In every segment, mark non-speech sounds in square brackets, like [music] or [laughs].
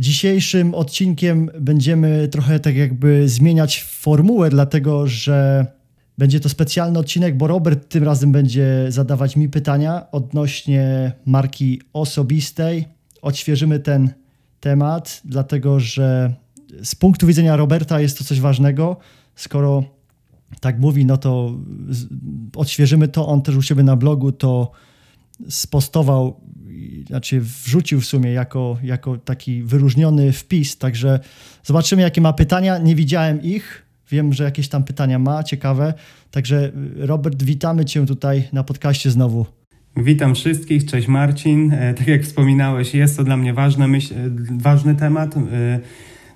Dzisiejszym odcinkiem będziemy trochę tak jakby zmieniać formułę, dlatego że będzie to specjalny odcinek, bo Robert tym razem będzie zadawać mi pytania odnośnie marki osobistej. Odświeżymy ten temat, dlatego że z punktu widzenia Roberta jest to coś ważnego. Skoro tak mówi, no to odświeżymy to. On też u siebie na blogu to spostował, znaczy wrzucił w sumie jako, jako taki wyróżniony wpis. Także zobaczymy, jakie ma pytania. Nie widziałem ich. Wiem, że jakieś tam pytania ma, ciekawe. Także Robert, witamy Cię tutaj na podcaście znowu. Witam wszystkich, cześć Marcin. E, tak jak wspominałeś, jest to dla mnie ważny, myśl, e, ważny temat. E,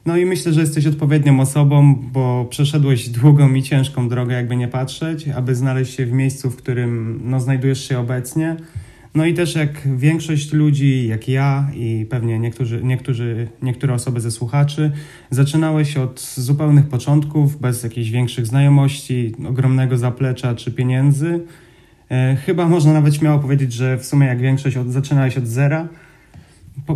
no i myślę, że jesteś odpowiednią osobą, bo przeszedłeś długą i ciężką drogę, jakby nie patrzeć, aby znaleźć się w miejscu, w którym no, znajdujesz się obecnie. No i też jak większość ludzi, jak ja i pewnie niektórzy, niektórzy, niektóre osoby ze słuchaczy, zaczynałeś od zupełnych początków, bez jakichś większych znajomości, ogromnego zaplecza czy pieniędzy. E, chyba można nawet śmiało powiedzieć, że w sumie jak większość od, zaczynałeś od zera.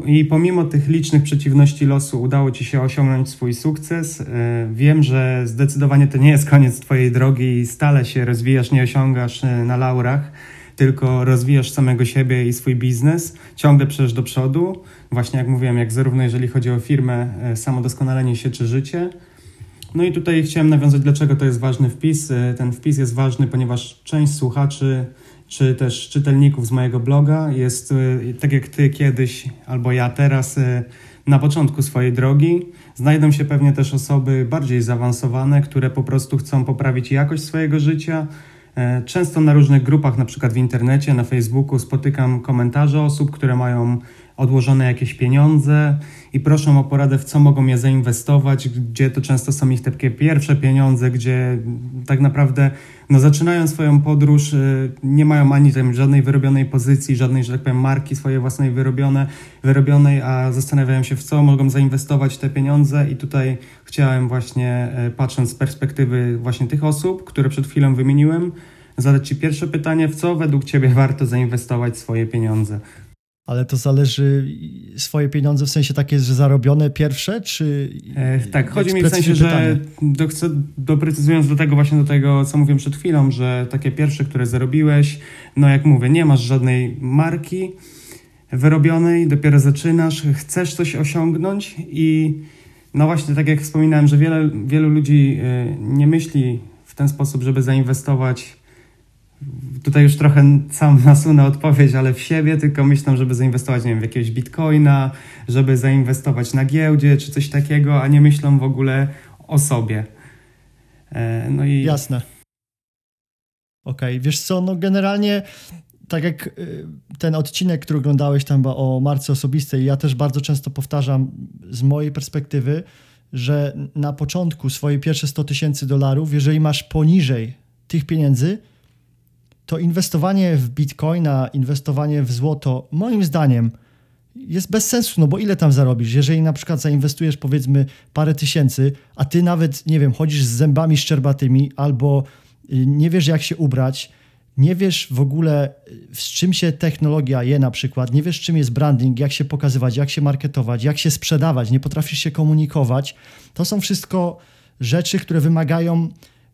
I pomimo tych licznych przeciwności losu udało Ci się osiągnąć swój sukces. E, wiem, że zdecydowanie to nie jest koniec Twojej drogi i stale się rozwijasz, nie osiągasz e, na laurach tylko rozwijasz samego siebie i swój biznes, ciągle przesz do przodu. Właśnie jak mówiłem, jak zarówno jeżeli chodzi o firmę, e, samodoskonalenie się czy życie. No i tutaj chciałem nawiązać, dlaczego to jest ważny wpis. E, ten wpis jest ważny, ponieważ część słuchaczy czy też czytelników z mojego bloga jest e, tak jak ty kiedyś albo ja teraz na początku swojej drogi. Znajdą się pewnie też osoby bardziej zaawansowane, które po prostu chcą poprawić jakość swojego życia, często na różnych grupach, na przykład w internecie, na Facebooku, spotykam komentarze osób, które mają odłożone jakieś pieniądze i proszą o poradę, w co mogą je zainwestować, gdzie to często są ich takie pierwsze pieniądze, gdzie tak naprawdę no, zaczynają swoją podróż, y, nie mają ani tam żadnej wyrobionej pozycji, żadnej, że tak powiem, marki swojej własnej wyrobione, wyrobionej, a zastanawiają się, w co mogą zainwestować te pieniądze i tutaj chciałem właśnie, y, patrząc z perspektywy właśnie tych osób, które przed chwilą wymieniłem, zadać Ci pierwsze pytanie, w co według Ciebie warto zainwestować swoje pieniądze? Ale to zależy swoje pieniądze w sensie takie, że zarobione pierwsze, czy... E, tak, chodzi mi w sensie, że do, chcę, doprecyzując do tego właśnie do tego, co mówiłem przed chwilą, że takie pierwsze, które zarobiłeś, no jak mówię, nie masz żadnej marki wyrobionej, dopiero zaczynasz, chcesz coś osiągnąć i no właśnie, tak jak wspominałem, że wiele, wielu ludzi e, nie myśli w ten sposób, żeby zainwestować tutaj już trochę sam [laughs] nasunę odpowiedź, ale w siebie, tylko myślę, żeby zainwestować, nie wiem, w jakiegoś bitcoina, żeby zainwestować na giełdzie czy coś takiego, a nie myślą w ogóle o sobie. E, no i... Jasne. Okej, okay. wiesz co, no generalnie tak jak y, ten odcinek, który oglądałeś tam o marce osobistej, ja też bardzo często powtarzam z mojej perspektywy, że na początku swoje pierwsze 100 tysięcy dolarów, jeżeli masz poniżej tych pieniędzy, to inwestowanie w bitcoina, inwestowanie w złoto, moim zdaniem, jest bez sensu, no bo ile tam zarobisz? Jeżeli na przykład zainwestujesz powiedzmy parę tysięcy, a ty nawet, nie wiem, chodzisz z zębami szczerbatymi albo y, nie wiesz jak się ubrać, nie wiesz w ogóle y, z czym się technologia je na przykład, nie wiesz czym jest branding, jak się pokazywać, jak się marketować, jak się sprzedawać, nie potrafisz się komunikować, to są wszystko rzeczy, które wymagają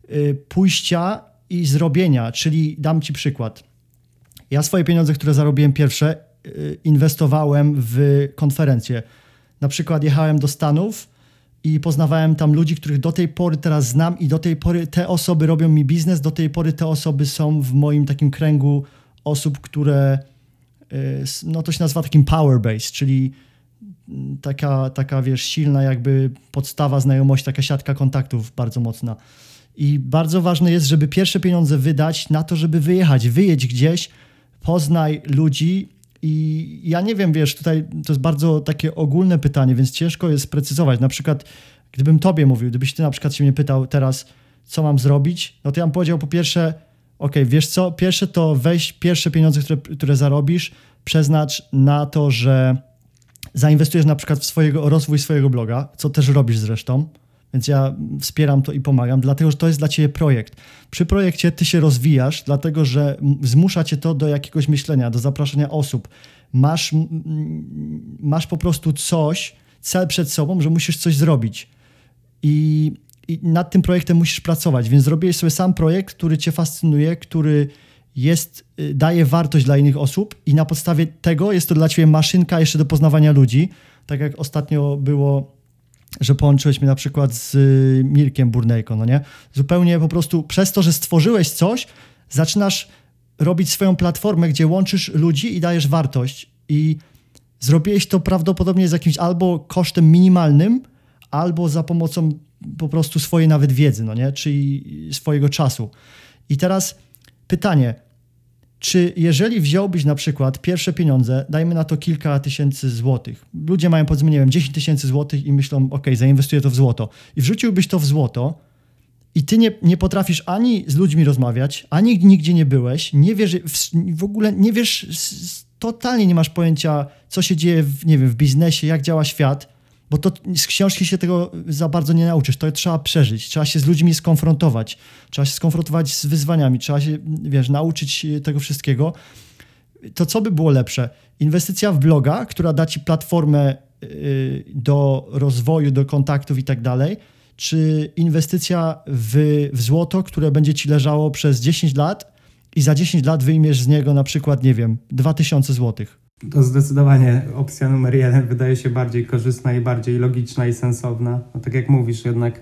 y, pójścia i zrobienia, czyli dam Ci przykład. Ja swoje pieniądze, które zarobiłem pierwsze, y, inwestowałem w konferencje. Na przykład jechałem do Stanów i poznawałem tam ludzi, których do tej pory teraz znam i do tej pory te osoby robią mi biznes, do tej pory te osoby są w moim takim kręgu osób, które y, no to się nazywa takim power base, czyli taka, taka wiesz, silna jakby podstawa znajomości, taka siatka kontaktów bardzo mocna. I bardzo ważne jest, żeby pierwsze pieniądze wydać na to, żeby wyjechać, wyjedź gdzieś, poznaj ludzi. I ja nie wiem, wiesz, tutaj to jest bardzo takie ogólne pytanie, więc ciężko jest sprecyzować. Na przykład, gdybym tobie mówił, gdybyś ty na przykład się mnie pytał teraz, co mam zrobić, no to ja bym powiedział po pierwsze, ok, wiesz co, pierwsze to weź pierwsze pieniądze, które, które zarobisz, przeznacz na to, że zainwestujesz na przykład w swojego, rozwój swojego bloga, co też robisz zresztą więc ja wspieram to i pomagam, dlatego że to jest dla ciebie projekt. Przy projekcie ty się rozwijasz, dlatego że zmusza cię to do jakiegoś myślenia, do zapraszania osób. Masz, masz po prostu coś, cel przed sobą, że musisz coś zrobić. I, I nad tym projektem musisz pracować, więc zrobiłeś sobie sam projekt, który cię fascynuje, który jest, y, daje wartość dla innych osób i na podstawie tego jest to dla ciebie maszynka jeszcze do poznawania ludzi. Tak jak ostatnio było, że połączyłeś mnie na przykład z y, Mirkiem Burnejko, no nie? Zupełnie po prostu przez to, że stworzyłeś coś, zaczynasz robić swoją platformę, gdzie łączysz ludzi i dajesz wartość i zrobiłeś to prawdopodobnie z jakimś albo kosztem minimalnym, albo za pomocą po prostu swojej nawet wiedzy, no nie? Czyli swojego czasu. I teraz pytanie, czy jeżeli wziąłbyś na przykład pierwsze pieniądze, dajmy na to kilka tysięcy złotych, ludzie mają powiedzmy, nie wiem, 10 tysięcy złotych i myślą, ok, zainwestuję to w złoto, i wrzuciłbyś to w złoto, i ty nie, nie potrafisz ani z ludźmi rozmawiać, ani nigdzie nie byłeś, nie wiesz, w, w ogóle nie wiesz, totalnie nie masz pojęcia, co się dzieje w, nie wiem, w biznesie, jak działa świat, bo to z książki się tego za bardzo nie nauczysz. To trzeba przeżyć, trzeba się z ludźmi skonfrontować, trzeba się skonfrontować z wyzwaniami, trzeba się, wiesz, nauczyć tego wszystkiego. To co by było lepsze? Inwestycja w bloga, która da ci platformę y, do rozwoju, do kontaktów i tak dalej, czy inwestycja w, w złoto, które będzie ci leżało przez 10 lat i za 10 lat wyjmiesz z niego na przykład, nie wiem, 2000 złotych? To zdecydowanie opcja numer jeden wydaje się bardziej korzystna i bardziej logiczna i sensowna. No, tak jak mówisz, jednak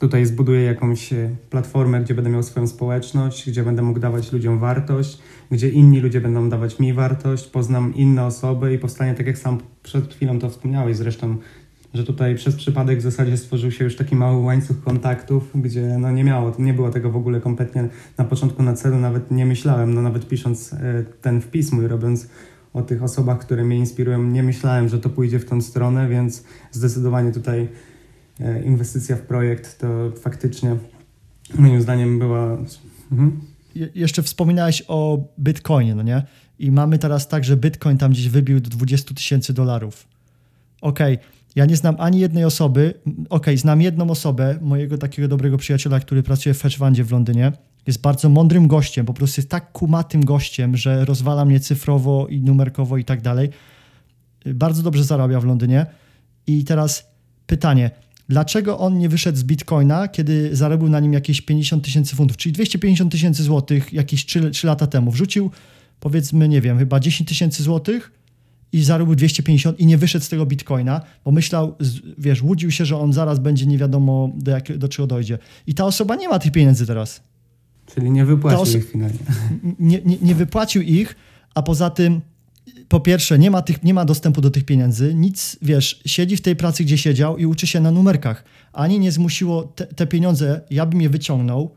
tutaj zbuduję jakąś e, platformę, gdzie będę miał swoją społeczność, gdzie będę mógł dawać ludziom wartość, gdzie inni ludzie będą dawać mi wartość, poznam inne osoby i powstanie, tak jak sam przed chwilą to wspomniałeś zresztą, że tutaj przez przypadek w zasadzie stworzył się już taki mały łańcuch kontaktów, gdzie no nie miało, nie było tego w ogóle kompletnie na początku na celu, nawet nie myślałem, no nawet pisząc e, ten wpis mój, robiąc o tych osobach, które mnie inspirują, nie myślałem, że to pójdzie w tą stronę, więc zdecydowanie tutaj e, inwestycja w projekt to faktycznie moim zdaniem była... Mhm. Je jeszcze wspominałeś o Bitcoinie, no nie? I mamy teraz tak, że Bitcoin tam gdzieś wybił do 20 tysięcy dolarów. Okej, okay ja nie znam ani jednej osoby. Okej, okay, znam jedną osobę, mojego takiego dobrego przyjaciela, który pracuje w Fetchwandzie w Londynie. Jest bardzo mądrym gościem, po prostu jest tak kumatym gościem, że rozwala mnie cyfrowo i numerkowo i tak dalej. Bardzo dobrze zarabia w Londynie. I teraz pytanie, dlaczego on nie wyszedł z Bitcoina, kiedy zarobił na nim jakieś 50 tysięcy funtów, czyli 250 tysięcy złotych jakieś 3, 3 lata temu. Wrzucił powiedzmy, nie wiem, chyba 10 tysięcy złotych i zarobił 250 i nie wyszedł z tego bitcoina, bo myślał, wiesz, łudził się, że on zaraz będzie nie wiadomo do, jak, do czego dojdzie. I ta osoba nie ma tych pieniędzy teraz. Czyli nie wypłacił ich finalnie. [laughs] Nie, nie, nie wypłacił ich, a poza tym po pierwsze, nie ma, tych, nie ma dostępu do tych pieniędzy, nic, wiesz, siedzi w tej pracy, gdzie siedział i uczy się na numerkach. Ani nie zmusiło te, te pieniądze, ja bym je wyciągnął,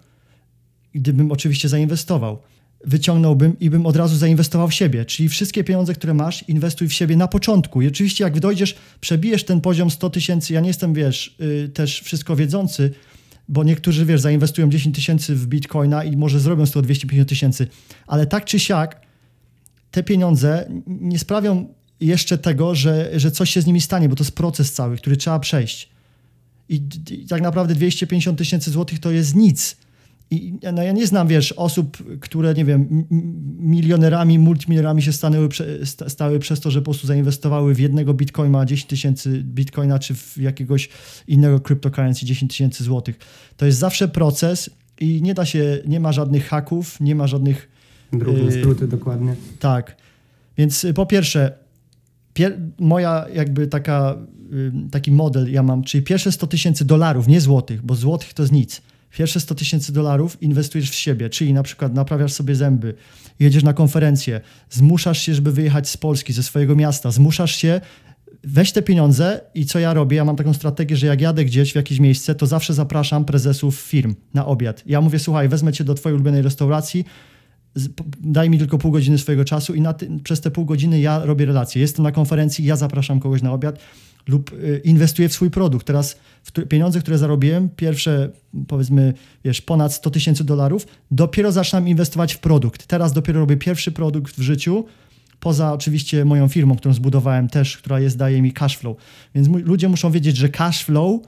gdybym oczywiście zainwestował wyciągnąłbym i bym od razu zainwestował w siebie. Czyli wszystkie pieniądze, które masz, inwestuj w siebie na początku. I oczywiście jak dojdziesz, przebijesz ten poziom 100 tysięcy, ja nie jestem, wiesz, yy, też wszystko wiedzący, bo niektórzy, wiesz, zainwestują 10 tysięcy w bitcoina i może zrobią z tego 250 tysięcy, ale tak czy siak te pieniądze nie sprawią jeszcze tego, że, że coś się z nimi stanie, bo to jest proces cały, który trzeba przejść. I, i tak naprawdę 250 tysięcy złotych to jest nic i no ja nie znam, wiesz, osób, które, nie wiem, milionerami, multimilionerami się stanęły, stały przez to, że po prostu zainwestowały w jednego bitcoina 10 tysięcy bitcoina, czy w jakiegoś innego cryptocurrency 10 tysięcy złotych. To jest zawsze proces i nie da się, nie ma żadnych haków, nie ma żadnych... Drobne y, skróty, dokładnie. Tak. Więc y, po pierwsze, pier moja jakby taka, y, taki model ja mam, czyli pierwsze 100 tysięcy dolarów, nie złotych, bo złotych to jest nic Pierwsze 100 tysięcy dolarów inwestujesz w siebie, czyli na przykład naprawiasz sobie zęby, jedziesz na konferencję, zmuszasz się, żeby wyjechać z Polski, ze swojego miasta, zmuszasz się, weź te pieniądze i co ja robię? Ja mam taką strategię, że jak jadę gdzieś w jakieś miejsce, to zawsze zapraszam prezesów firm na obiad. Ja mówię, słuchaj, wezmę cię do twojej ulubionej restauracji, daj mi tylko pół godziny swojego czasu i ty, przez te pół godziny ja robię relacje. Jestem na konferencji, ja zapraszam kogoś na obiad lub y, inwestuję w swój produkt. Teraz pieniądze, które zarobiłem, pierwsze powiedzmy, wiesz, ponad 100 tysięcy dolarów, dopiero zaczynam inwestować w produkt. Teraz dopiero robię pierwszy produkt w życiu, poza oczywiście moją firmą, którą zbudowałem też, która jest, daje mi cash flow. Więc ludzie muszą wiedzieć, że cash flow,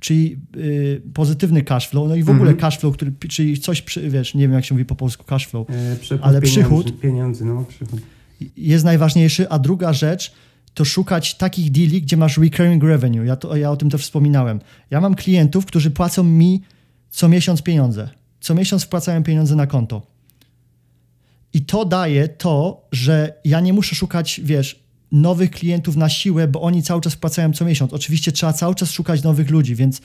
czyli y, pozytywny cash flow, no i w ogóle mm -hmm. cash flow, który, czyli coś, przy, wiesz, nie wiem jak się mówi po polsku cash flow, e, ale przychód, pieniędzy, no, przychód jest najważniejszy, a druga rzecz, to szukać takich deali, gdzie masz recurring revenue. Ja, to, ja o tym też wspominałem. Ja mam klientów, którzy płacą mi co miesiąc pieniądze. Co miesiąc wpłacają pieniądze na konto. I to daje to, że ja nie muszę szukać, wiesz, nowych klientów na siłę, bo oni cały czas wpłacają co miesiąc. Oczywiście trzeba cały czas szukać nowych ludzi, więc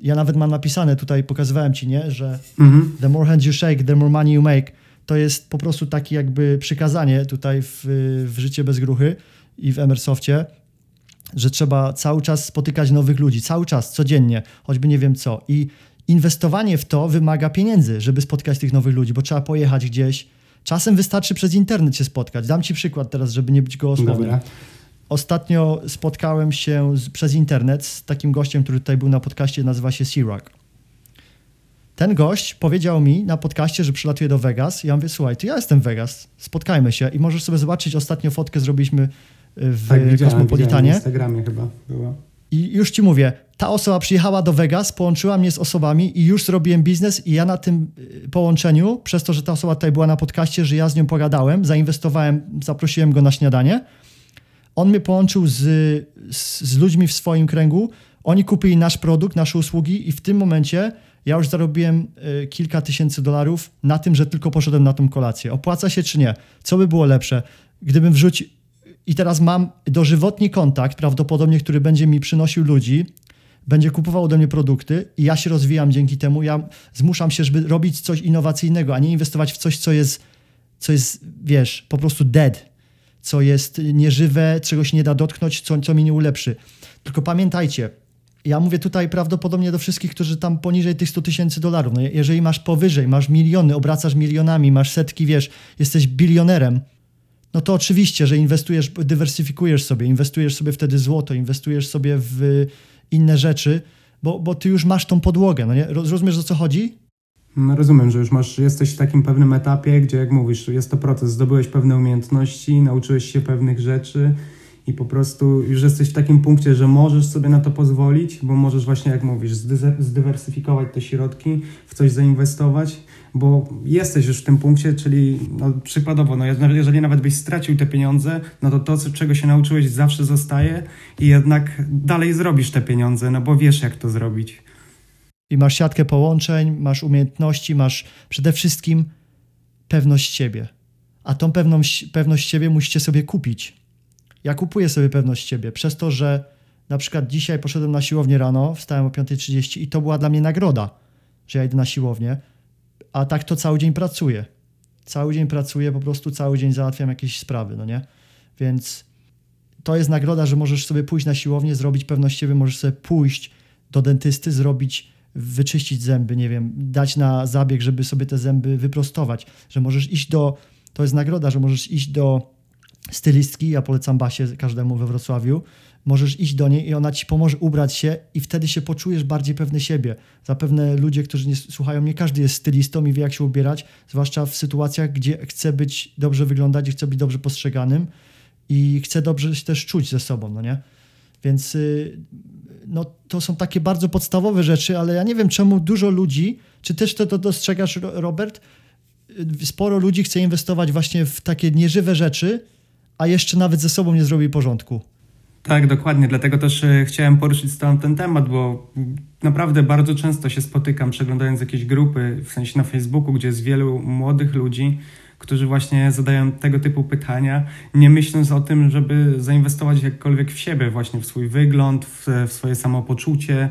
ja nawet mam napisane tutaj, pokazywałem ci, nie, że mhm. the more hands you shake, the more money you make. To jest po prostu takie jakby przykazanie tutaj w, w życie bez gruchy i w Emersoftie, że trzeba cały czas spotykać nowych ludzi, cały czas, codziennie, choćby nie wiem co. I inwestowanie w to wymaga pieniędzy, żeby spotkać tych nowych ludzi, bo trzeba pojechać gdzieś. Czasem wystarczy przez internet się spotkać. Dam ci przykład teraz, żeby nie być gołosłownym. Ostatnio spotkałem się z, przez internet z takim gościem, który tutaj był na podcaście, nazywa się Sirak. Ten gość powiedział mi na podcaście, że przylatuje do Vegas. Ja mówię, słuchaj, to ja jestem Vegas, spotkajmy się i możesz sobie zobaczyć, ostatnio fotkę zrobiliśmy w tak, widziałem, Kosmopolitanie. Widziałem, Instagramie chyba była. I już ci mówię, ta osoba przyjechała do Vegas, połączyła mnie z osobami i już zrobiłem biznes i ja na tym y, połączeniu, przez to, że ta osoba tutaj była na podcaście, że ja z nią pogadałem, zainwestowałem, zaprosiłem go na śniadanie. On mnie połączył z, z, z ludźmi w swoim kręgu, oni kupili nasz produkt, nasze usługi i w tym momencie ja już zarobiłem y, kilka tysięcy dolarów na tym, że tylko poszedłem na tą kolację. Opłaca się czy nie? Co by było lepsze? Gdybym wrzucił i teraz mam dożywotni kontakt, prawdopodobnie, który będzie mi przynosił ludzi, będzie kupował ode mnie produkty i ja się rozwijam dzięki temu. Ja zmuszam się, żeby robić coś innowacyjnego, a nie inwestować w coś, co jest, co jest wiesz, po prostu dead, co jest nieżywe, czego się nie da dotknąć, co, co mi nie ulepszy. Tylko pamiętajcie, ja mówię tutaj prawdopodobnie do wszystkich, którzy tam poniżej tych 100 tysięcy dolarów. No jeżeli masz powyżej, masz miliony, obracasz milionami, masz setki, wiesz, jesteś bilionerem, no to oczywiście, że inwestujesz, dywersyfikujesz sobie, inwestujesz sobie wtedy złoto, inwestujesz sobie w inne rzeczy, bo, bo ty już masz tą podłogę, no nie? Rozumiesz, o co chodzi? No rozumiem, że już masz, jesteś w takim pewnym etapie, gdzie jak mówisz, jest to proces, zdobyłeś pewne umiejętności, nauczyłeś się pewnych rzeczy i po prostu już jesteś w takim punkcie, że możesz sobie na to pozwolić, bo możesz właśnie, jak mówisz, zdywersyfikować te środki, w coś zainwestować bo jesteś już w tym punkcie, czyli no, przykładowo, no, jeżeli nawet byś stracił te pieniądze, no to to, czego się nauczyłeś, zawsze zostaje i jednak dalej zrobisz te pieniądze, no bo wiesz, jak to zrobić. I masz siatkę połączeń, masz umiejętności, masz przede wszystkim pewność siebie. A tą pewność, pewność siebie musicie sobie kupić. Ja kupuję sobie pewność siebie przez to, że na przykład dzisiaj poszedłem na siłownię rano, wstałem o 5.30 i to była dla mnie nagroda, że ja idę na siłownię a tak to cały dzień pracuję. Cały dzień pracuję, po prostu cały dzień załatwiam jakieś sprawy, no nie? Więc to jest nagroda, że możesz sobie pójść na siłownię, zrobić pewność siebie, możesz sobie pójść do dentysty, zrobić, wyczyścić zęby, nie wiem, dać na zabieg, żeby sobie te zęby wyprostować, że możesz iść do, to jest nagroda, że możesz iść do stylistki, ja polecam Basie każdemu we Wrocławiu, możesz iść do niej i ona ci pomoże ubrać się i wtedy się poczujesz bardziej pewny siebie. Zapewne ludzie, którzy nie słuchają, nie każdy jest stylistą i wie jak się ubierać, zwłaszcza w sytuacjach, gdzie chce być dobrze wyglądać i chce być dobrze postrzeganym i chce dobrze się też czuć ze sobą, no nie? Więc y, no, to są takie bardzo podstawowe rzeczy, ale ja nie wiem czemu dużo ludzi, czy też to, to dostrzegasz Robert, y, sporo ludzi chce inwestować właśnie w takie nieżywe rzeczy, a jeszcze nawet ze sobą nie zrobi porządku. Tak, dokładnie. Dlatego też e, chciałem poruszyć stąd ten temat, bo naprawdę bardzo często się spotykam, przeglądając jakieś grupy, w sensie na Facebooku, gdzie jest wielu młodych ludzi, którzy właśnie zadają tego typu pytania, nie myśląc o tym, żeby zainwestować jakkolwiek w siebie, właśnie w swój wygląd, w, w swoje samopoczucie,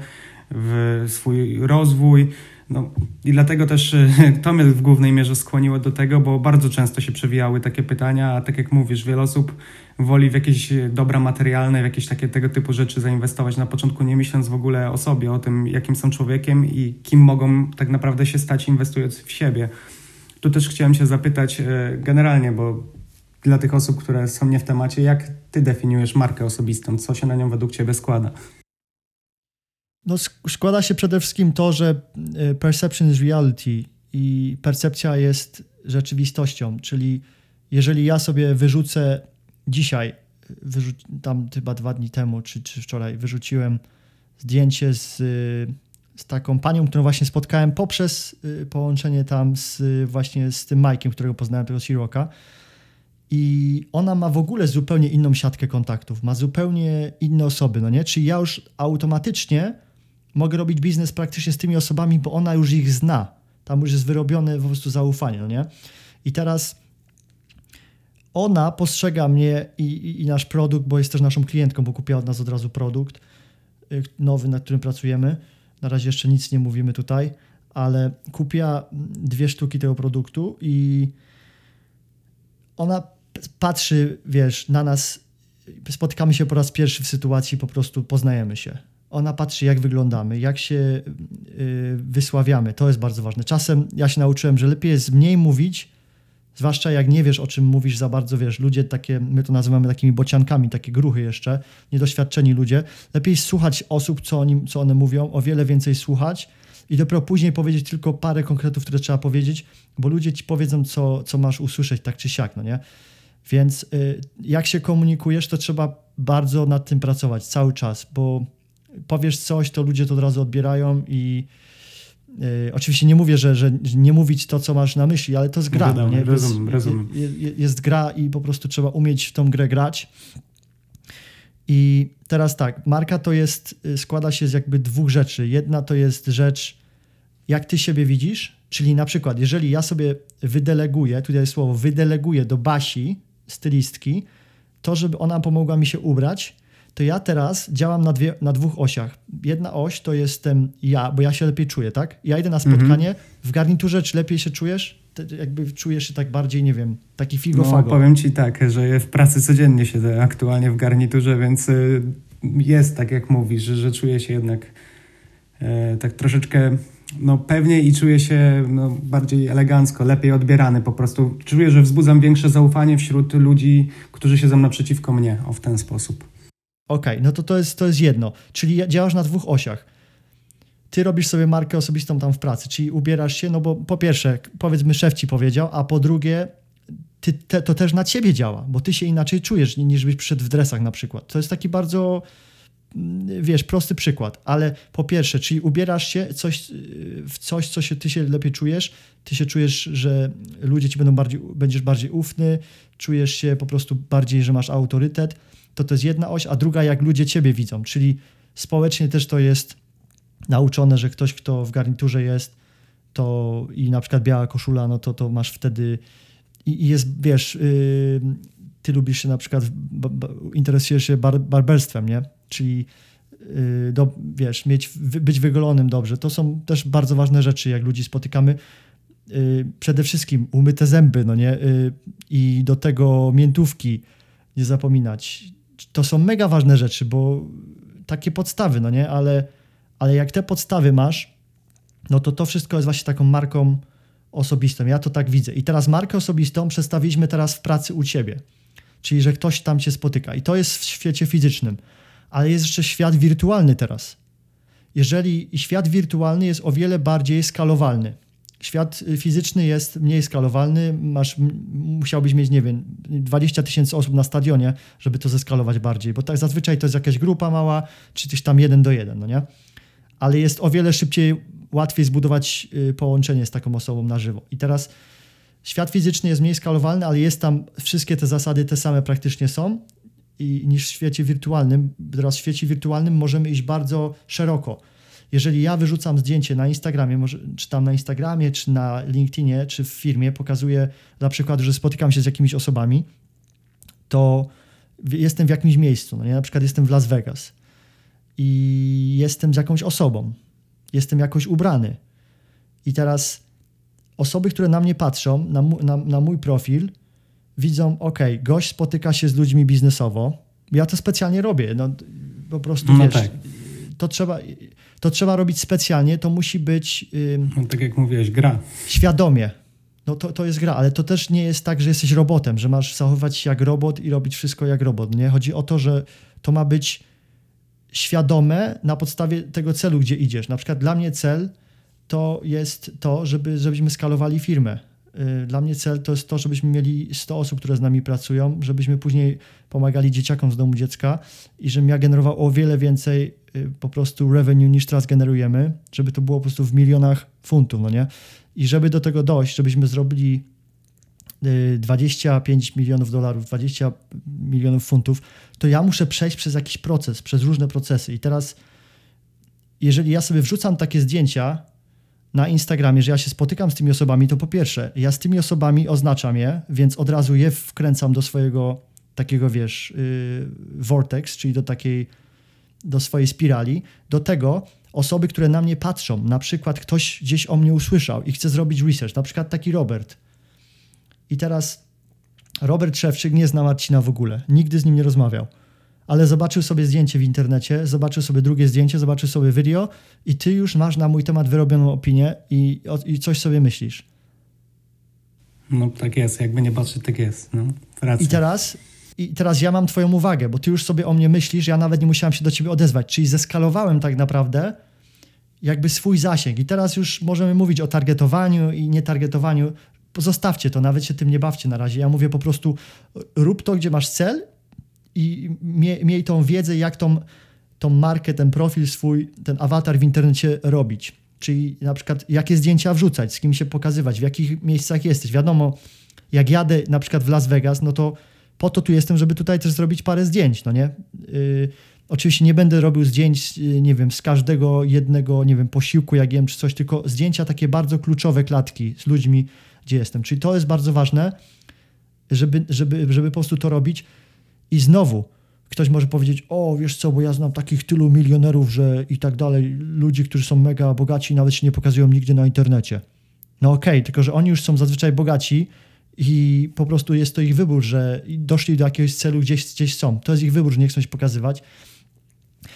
w swój rozwój. No, I dlatego też e, [laughs] to mnie w głównej mierze skłoniło do tego, bo bardzo często się przewijały takie pytania, a tak jak mówisz, wiele osób woli w jakieś dobra materialne, w jakieś takie tego typu rzeczy zainwestować na początku, nie myśląc w ogóle o sobie, o tym, jakim są człowiekiem i kim mogą tak naprawdę się stać, inwestując w siebie. Tu też chciałem się zapytać e, generalnie, bo dla tych osób, które są nie w temacie, jak ty definiujesz markę osobistą? Co się na nią według ciebie składa? No, składa się przede wszystkim to, że e, perception is reality i percepcja jest rzeczywistością, czyli jeżeli ja sobie wyrzucę dzisiaj, wyrzu- tam chyba dwa dni temu, czy, czy wczoraj, wyrzuciłem zdjęcie z, z taką panią, którą właśnie spotkałem poprzez y, połączenie tam z, właśnie z tym Mike'iem, którego poznałem, tego Siroka. i ona ma w ogóle zupełnie inną siatkę kontaktów, ma zupełnie inne osoby, no nie? Czyli ja już automatycznie mogę robić biznes praktycznie z tymi osobami, bo ona już ich zna. Tam już jest wyrobione po prostu zaufanie, no nie? I teraz ona postrzega mnie i, i, i, nasz produkt, bo jest też naszą klientką, bo kupiła od nas od razu produkt y, nowy, nad którym pracujemy. Na razie jeszcze nic nie mówimy tutaj, ale kupiła dwie sztuki tego produktu i ona patrzy, wiesz, na nas, spotykamy się po raz pierwszy w sytuacji, po prostu poznajemy się. Ona patrzy, jak wyglądamy, jak się yy, wysławiamy. To jest bardzo ważne. Czasem ja się nauczyłem, że lepiej jest mniej mówić, zwłaszcza jak nie wiesz, o czym mówisz za bardzo, wiesz, ludzie takie, my to nazywamy takimi bociankami, takie gruchy jeszcze, niedoświadczeni ludzie. Lepiej słuchać osób, co, oni, co one mówią, o wiele więcej słuchać i dopiero później powiedzieć tylko parę konkretów, które trzeba powiedzieć, bo ludzie ci powiedzą, co, co masz usłyszeć, tak czy siak, no nie? Więc y, jak się komunikujesz, to trzeba bardzo nad tym pracować cały czas, bo powiesz coś, to ludzie to od razu odbierają i y, oczywiście nie mówię, że, że nie mówić to, co masz na myśli, ale to jest gra. Wiadomo, nie? Rozumiem, rozumiem. Jest, jest gra i po prostu trzeba umieć w tą grę grać. I teraz tak, marka to jest, y, składa się z jakby dwóch rzeczy. Jedna to jest rzecz, jak ty siebie widzisz, czyli na przykład, jeżeli ja sobie wydeleguję, tutaj jest słowo, wydeleguję do Basi, stylistki, to, żeby ona pomogła mi się ubrać, to ja teraz działam na, dwie, na dwóch osiach. Jedna oś to jestem ja, bo ja się lepiej czuję, tak? Ja idę na mhm. spotkanie, w garniturze czy lepiej się czujesz? jakby czujesz się tak bardziej, nie wiem, taki figofago. No, powiem ci tak, że w pracy codziennie siedzę aktualnie w garniturze, więc y, jest tak jak mówisz, że, że czuję się jednak e, tak troszeczkę no, pewniej i czuję się no, bardziej elegancko, lepiej odbierany po prostu. Czuję, że wzbudzam większe zaufanie wśród ludzi, którzy siedzą naprzeciwko mnie o w ten sposób. Okej, okay, no to to jest, to jest jedno. Czyli działasz na dwóch osiach. Ty robisz sobie markę osobistą tam w pracy, czyli ubierasz się, no bo po pierwsze, powiedzmy, szef ci powiedział, a po drugie, ty, te, to też na ciebie działa, bo ty się inaczej czujesz, niż byś przyszedł w dresach na przykład. To jest taki bardzo Mm, wiesz, prosty przykład, ale po pierwsze, czyli ubierasz się coś, w coś, co się, ty się lepiej czujesz, ty się czujesz, że ludzie ci będą bardziej, będziesz bardziej ufny, czujesz się po prostu bardziej, że masz autorytet, to to jest jedna oś, a druga jak ludzie ciebie widzą, czyli społecznie też to jest nauczone, że ktoś, kto w garniturze jest, to i na przykład biała koszula, no to to masz wtedy i, i jest, wiesz, yy, ty lubisz się na przykład, interesujesz się bar, barberstwem, nie? czyli yy, do, wiesz, mieć, być wygolonym dobrze. To są też bardzo ważne rzeczy, jak ludzi spotykamy. Yy, przede wszystkim umyte zęby, no nie? Yy, I do tego miętówki nie zapominać. To są mega ważne rzeczy, bo takie podstawy, no nie? Ale, ale jak te podstawy masz, no to to wszystko jest właśnie taką marką osobistą. Ja to tak widzę. I teraz markę osobistą przestawiliśmy teraz w pracy u ciebie. Czyli, że ktoś tam cię spotyka. I to jest w świecie fizycznym ale jest jeszcze świat wirtualny teraz. Jeżeli świat wirtualny jest o wiele bardziej skalowalny. Świat fizyczny jest mniej skalowalny, masz, musiałbyś mieć, nie wiem, 20 tysięcy osób na stadionie, żeby to zeskalować bardziej, bo tak zazwyczaj to jest jakaś grupa mała, czy coś tam jeden do jeden, no nie? Ale jest o wiele szybciej, łatwiej zbudować y, połączenie z taką osobą na żywo. I teraz świat fizyczny jest mniej skalowalny, ale jest tam, wszystkie te zasady te same praktycznie są i, niż w świecie wirtualnym. Teraz w świecie wirtualnym możemy iść bardzo szeroko. Jeżeli ja wyrzucam zdjęcie na Instagramie, może, czy tam na Instagramie, czy na LinkedInie, czy w firmie, pokazuję na przykład, że spotykam się z jakimiś osobami, to jestem w jakimś miejscu. No nie? Na przykład jestem w Las Vegas i jestem z jakąś osobą, jestem jakoś ubrany. I teraz osoby, które na mnie patrzą, na, na, na mój profil, widzą, ok, gość spotyka się z ludźmi biznesowo. Ja to specjalnie robię. No, po prostu no wiesz, tak. to, trzeba, to trzeba robić specjalnie, to musi być. no, tak jak mówiłeś, gra. Świadomie. No to, to jest gra, ale to też nie jest tak, że jesteś robotem, że masz zachowywać się jak robot i robić wszystko jak robot. Nie? Chodzi o to, że to ma być świadome na podstawie tego celu, gdzie idziesz. Na przykład dla mnie cel to jest to, żeby, żebyśmy skalowali firmę Y, dla mnie cel to jest to, żebyśmy mieli 100 osób, które z nami pracują, żebyśmy później pomagali dzieciakom z domu dziecka i żebym ja generował o wiele więcej po prostu revenue niż teraz generujemy, żeby to było po prostu w milionach funtów, no nie? I żeby do tego dojść, żebyśmy zrobili 25 milionów dolarów, 20 milionów funtów, to ja muszę przejść przez jakiś proces, przez różne procesy. I teraz, jeżeli ja sobie wrzucam takie zdjęcia na Instagramie, że ja się spotykam z tymi osobami, to po pierwsze, ja z tymi osobami oznaczam je, więc od razu je wkręcam do swojego takiego, wiesz, yy, vortex, czyli do takiej, do swojej spirali. Do tego osoby, które na mnie patrzą, na przykład ktoś gdzieś o mnie usłyszał i chce zrobić research, na przykład taki Robert. I teraz Robert Szewczyk nie zna Marcina w ogóle, nigdy z nim nie rozmawiał, ale zobaczył sobie zdjęcie w internecie, zobaczył sobie drugie zdjęcie, zobaczył sobie video i ty już masz na mój temat wyrobioną opinię i, i coś sobie myślisz. No tak jest, jakby nie patrzeć, tak jest. No, I teraz i teraz ja mam twoją uwagę, bo ty już sobie o mnie myślisz, ja nawet nie musiałem się do ciebie odezwać, czyli zeskalowałem tak naprawdę jakby swój zasięg. I teraz już możemy mówić o targetowaniu i nietargetowaniu. Zostawcie to, nawet się tym nie bawcie na razie. Ja mówię po prostu rób to, gdzie masz cel i miej, miej tą wiedzę, jak tą, tą markę, ten profil swój, ten awatar w internecie robić. Czyli na przykład jakie zdjęcia wrzucać, z kim się pokazywać, w jakich miejscach jesteś. Wiadomo, jak jadę na przykład w Las Vegas, no to po to tu jestem, żeby tutaj też zrobić parę zdjęć, no nie? Yy, oczywiście nie będę robił zdjęć, yy, nie wiem, z każdego jednego, nie wiem, posiłku, jak jem czy coś, tylko zdjęcia takie bardzo kluczowe klatki z ludźmi, gdzie jestem. Czyli to jest bardzo ważne, żeby, żeby, żeby po prostu to robić. I znowu, ktoś może powiedzieć, o wiesz co, bo ja znam takich tylu milionerów, że i tak dalej, ludzi, którzy są mega bogaci, nawet się nie pokazują nigdzie na internecie. No okej, okay, tylko że oni już są zazwyczaj bogaci, i po prostu jest to ich wybór, że doszli do jakiegoś celu, gdzieś, gdzieś są. To jest ich wybór, że nie chcą się pokazywać.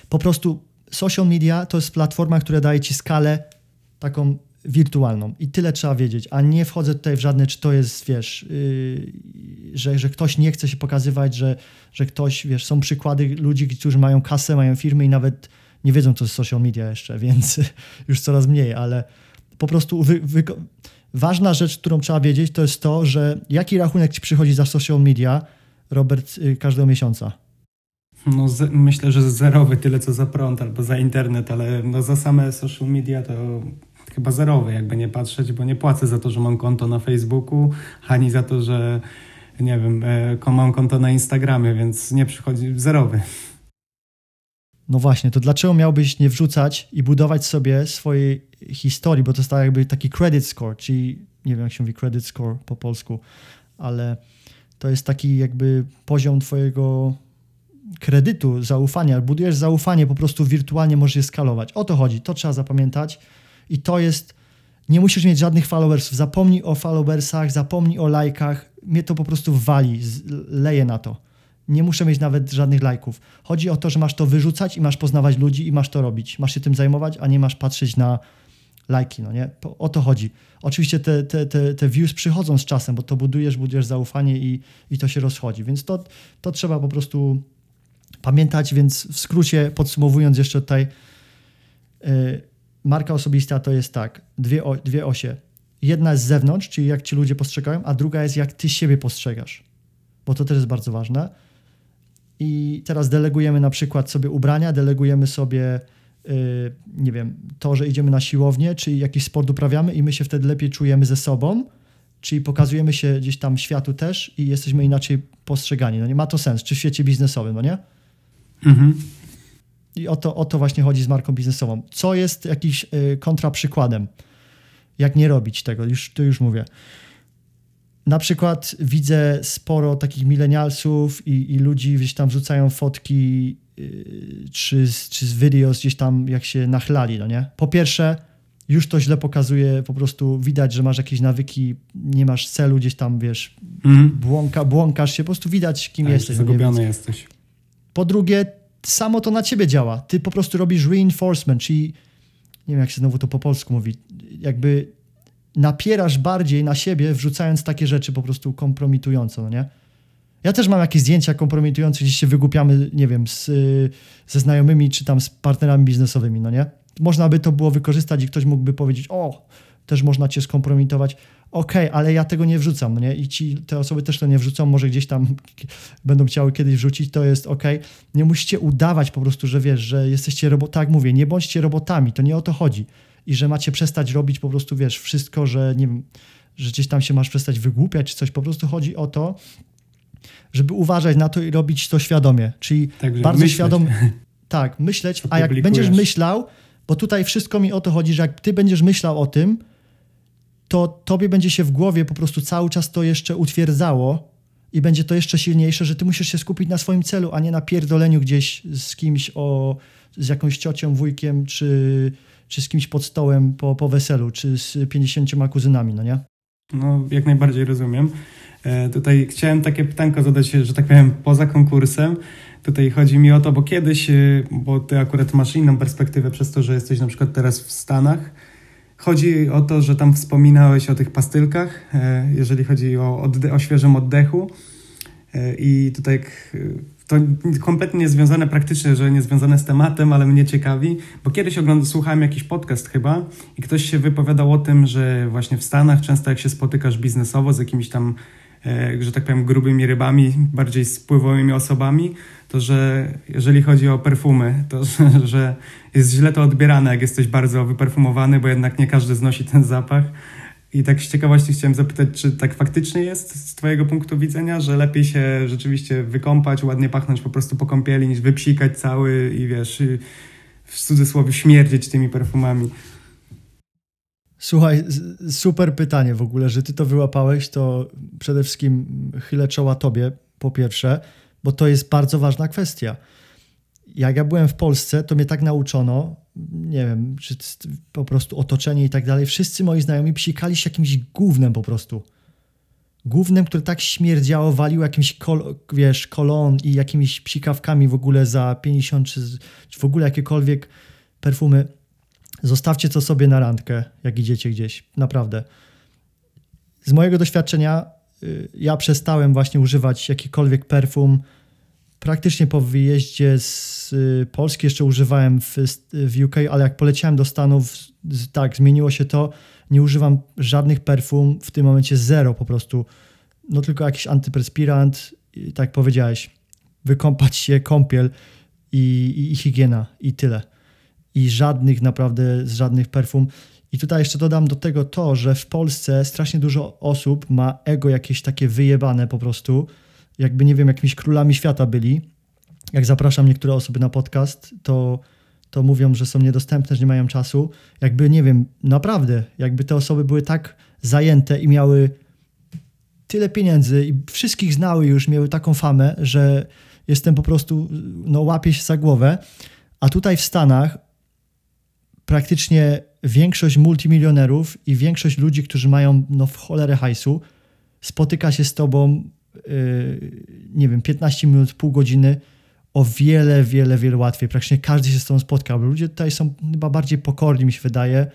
Po prostu social media to jest platforma, która daje ci skalę taką wirtualną i tyle trzeba wiedzieć, a nie wchodzę tutaj w żadne, czy to jest, wiesz, yy, że, że ktoś nie chce się pokazywać, że, że ktoś, wiesz, są przykłady ludzi, którzy mają kasę, mają firmy i nawet nie wiedzą, co jest social media jeszcze, [laughs] więc już coraz mniej, ale po prostu wy, wy, Ważna rzecz, którą trzeba wiedzieć, to jest to, że jaki rachunek ci przychodzi za social media, Robert, y, każdego miesiąca? No, z, myślę, że zerowy, tyle co za prąd albo za internet, ale no, za same social media to chyba zerowy, jakby nie patrzeć, bo nie płacę za to, że mam konto na Facebooku, ani za to, że nie wiem, e, mam konto na Instagramie, więc nie przychodzi zerowy. No właśnie, to dlaczego miałbyś nie wrzucać i budować sobie swojej historii, bo to jest tak jakby taki credit score, czyli nie wiem jak się mówi credit score po polsku, ale to jest taki jakby poziom twojego kredytu, zaufania. Budujesz zaufanie, po prostu wirtualnie możesz je skalować. O to chodzi, to trzeba zapamiętać i to jest, nie musisz mieć żadnych followersów, zapomnij o followersach, zapomnij o lajkach, mnie to po prostu wali, leje na to. Nie muszę mieć nawet żadnych lajków. Chodzi o to, że masz to wyrzucać i masz poznawać ludzi i masz to robić. Masz się tym zajmować, a nie masz patrzeć na lajki, no nie? O to chodzi. Oczywiście te, te, te, te views przychodzą z czasem, bo to budujesz, budujesz zaufanie i, i to się rozchodzi, więc to, to trzeba po prostu pamiętać, więc w skrócie podsumowując jeszcze tutaj yy, marka osobista to jest tak, dwie, o, dwie osie. Jedna jest z zewnątrz, czyli jak ci ludzie postrzegają, a druga jest jak ty siebie postrzegasz, bo to też jest bardzo ważne. I teraz delegujemy na przykład sobie ubrania, delegujemy sobie Y, nie wiem, to, że idziemy na siłownię, czy jakiś sport uprawiamy i my się wtedy lepiej czujemy ze sobą, czyli pokazujemy się gdzieś tam światu też i jesteśmy inaczej postrzegani. No nie ma to sens, czy w świecie biznesowym, no nie? Mhm. I o to, o to właśnie chodzi z marką biznesową. Co jest jakiś y, kontraprzykładem? Jak nie robić tego? Już, to już mówię. Na przykład widzę sporo takich milenialsów i, i ludzi gdzieś tam wrzucają fotki Y, czy, czy z videos gdzieś tam jak się nachlali, no nie? Po pierwsze, już to źle pokazuje, po prostu widać, że masz jakieś nawyki, nie masz celu gdzieś tam, wiesz, mm. błąka, błąkasz się, po prostu widać, kim tak, jesteś. No zagubiony no jesteś. Po drugie, samo to na ciebie działa. Ty po prostu robisz reinforcement, czyli nie wiem, jak się znowu to po polsku mówi, jakby napierasz bardziej na siebie, wrzucając takie rzeczy po prostu kompromitujące, no nie? Ja też mam jakieś zdjęcia kompromitujące, gdzie się wygłupiamy, nie wiem, z, ze znajomymi czy tam z partnerami biznesowymi, no nie? Można by to było wykorzystać i ktoś mógłby powiedzieć, o, też można cię skompromitować. Okej, okay, ale ja tego nie wrzucam, no nie? I ci, te osoby też to nie wrzucą, może gdzieś tam [laughs] będą chciały kiedyś wrzucić, to jest ok. Nie musicie udawać po prostu, że wiesz, że jesteście robotami, tak mówię, nie bądźcie robotami, to nie o to chodzi. I że macie przestać robić po prostu, wiesz, wszystko, że nie wiem, że gdzieś tam się masz przestać wygłupiać czy coś. Po prostu chodzi o to, żeby uważać na to i robić to świadomie. Czyli Także bardzo świadomie. [laughs] Tak, myśleć, a jak będziesz myślał, bo tutaj wszystko mi o to chodzi, że jak ty będziesz myślał o tym, to tobie będzie się w głowie po prostu cały czas to jeszcze utwierdzało i będzie to jeszcze silniejsze, że ty musisz się skupić na swoim celu, a nie na pierdoleniu gdzieś z kimś o, z jakąś ciocią, wujkiem, czy, czy z kimś pod stołem po, po weselu, czy z pięćdziesięcioma kuzynami, no nie? No, jak najbardziej rozumiem. E, tutaj chciałem takie pytanko zadać, że tak powiem, poza konkursem. Tutaj chodzi mi o to, bo kiedyś, e, bo ty akurat masz inną perspektywę przez to, że jesteś na przykład teraz w Stanach. Chodzi o to, że tam wspominałeś o tych pastylkach, e, jeżeli chodzi o, odde- o świeżym oddechu. I tutaj to kompletnie niezwiązane praktycznie, że niezwiązane z tematem, ale mnie ciekawi, bo kiedyś oglądałem, słuchałem jakiś podcast chyba i ktoś się wypowiadał o tym, że właśnie w Stanach często jak się spotykasz biznesowo z jakimiś tam E, że tak powiem, grubymi rybami, bardziej spływowymi osobami, to że jeżeli chodzi o perfumy, to [laughs] że jest źle to odbierane, jak jesteś bardzo wyperfumowany, bo jednak nie każdy znosi ten zapach. I tak z ciekawości chciałem zapytać, czy tak faktycznie jest z Twojego punktu widzenia, że lepiej się rzeczywiście wykąpać, ładnie pachnąć po prostu po kąpieli, niż wypsikać cały i wiesz, w cudzysłowie śmierdzieć tymi perfumami. Słuchaj, super pytanie w ogóle, że ty to wyłapałeś, to przede wszystkim chylę czoła tobie, po pierwsze, bo to jest bardzo ważna kwestia. Jak ja byłem w Polsce, to mnie tak nauczono, nie wiem, czy po prostu otoczenie i tak dalej, wszyscy moi znajomi psikali się jakimś gównem po prostu. Gównem, które tak śmierdziało, walił jakimś, kol, wiesz, kolon i jakimiś psikawkami w ogóle za 50 czy, czy w ogóle jakiekolwiek perfumy Zostawcie to sobie na randkę, jak idziecie gdzieś. Naprawdę. Z mojego doświadczenia y, ja przestałem właśnie używać jakikolwiek perfum. Praktycznie po wyjeździe z y, Polski jeszcze używałem w, w UK, ale jak poleciałem do Stanów, tak, zmieniło się to. Nie używam żadnych perfum, w tym momencie zero po prostu. No tylko jakiś antyperspirant, tak powiedziałeś, wykąpać się, kąpiel i, i, i higiena i tyle i żadnych naprawdę, z żadnych perfum. I tutaj jeszcze dodam do tego to, że w Polsce strasznie dużo osób ma ego jakieś takie wyjebane po prostu, jakby nie wiem, jakimiś królami świata byli. Jak zapraszam niektóre osoby na podcast, to, to mówią, że są niedostępne, że nie mają czasu. Jakby, nie wiem, naprawdę, jakby te osoby były tak zajęte i miały tyle pieniędzy i wszystkich znały już, miały taką famę, że jestem po prostu, no łapię się za głowę. A tutaj w Stanach praktycznie większość multimilionerów i większość ludzi, którzy mają no, w cholerę hajsu, spotyka się z tobą, nie wiem, 15 minut, pół godziny o wiele, wiele, wiele łatwiej. Praktycznie każdy się z tobą spotkał. Ludzie tutaj są chyba bardziej pokorni, mi się wydaje,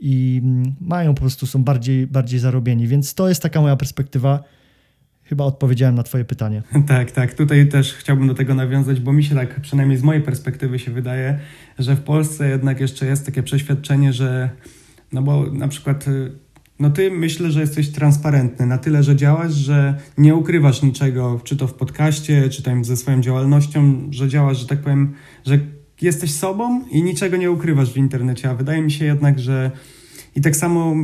i mają po prostu, są bardziej, bardziej zarobieni. Więc to jest taka moja perspektywa Chyba odpowiedziałem na Twoje pytanie. [laughs] Tak, tak. Tutaj też chciałbym do tego nawiązać, bo mi się tak, przynajmniej z mojej perspektywy się wydaje, że w Polsce jednak jeszcze jest takie przeświadczenie, że no bo na przykład y, no ty myślę, że jesteś transparentny. Na tyle, że działasz, że nie ukrywasz niczego, czy to w podcaście, czy tam ze swoją działalnością, że działasz, że tak powiem, że jesteś sobą i niczego nie ukrywasz w internecie, a wydaje mi się jednak, że i tak samo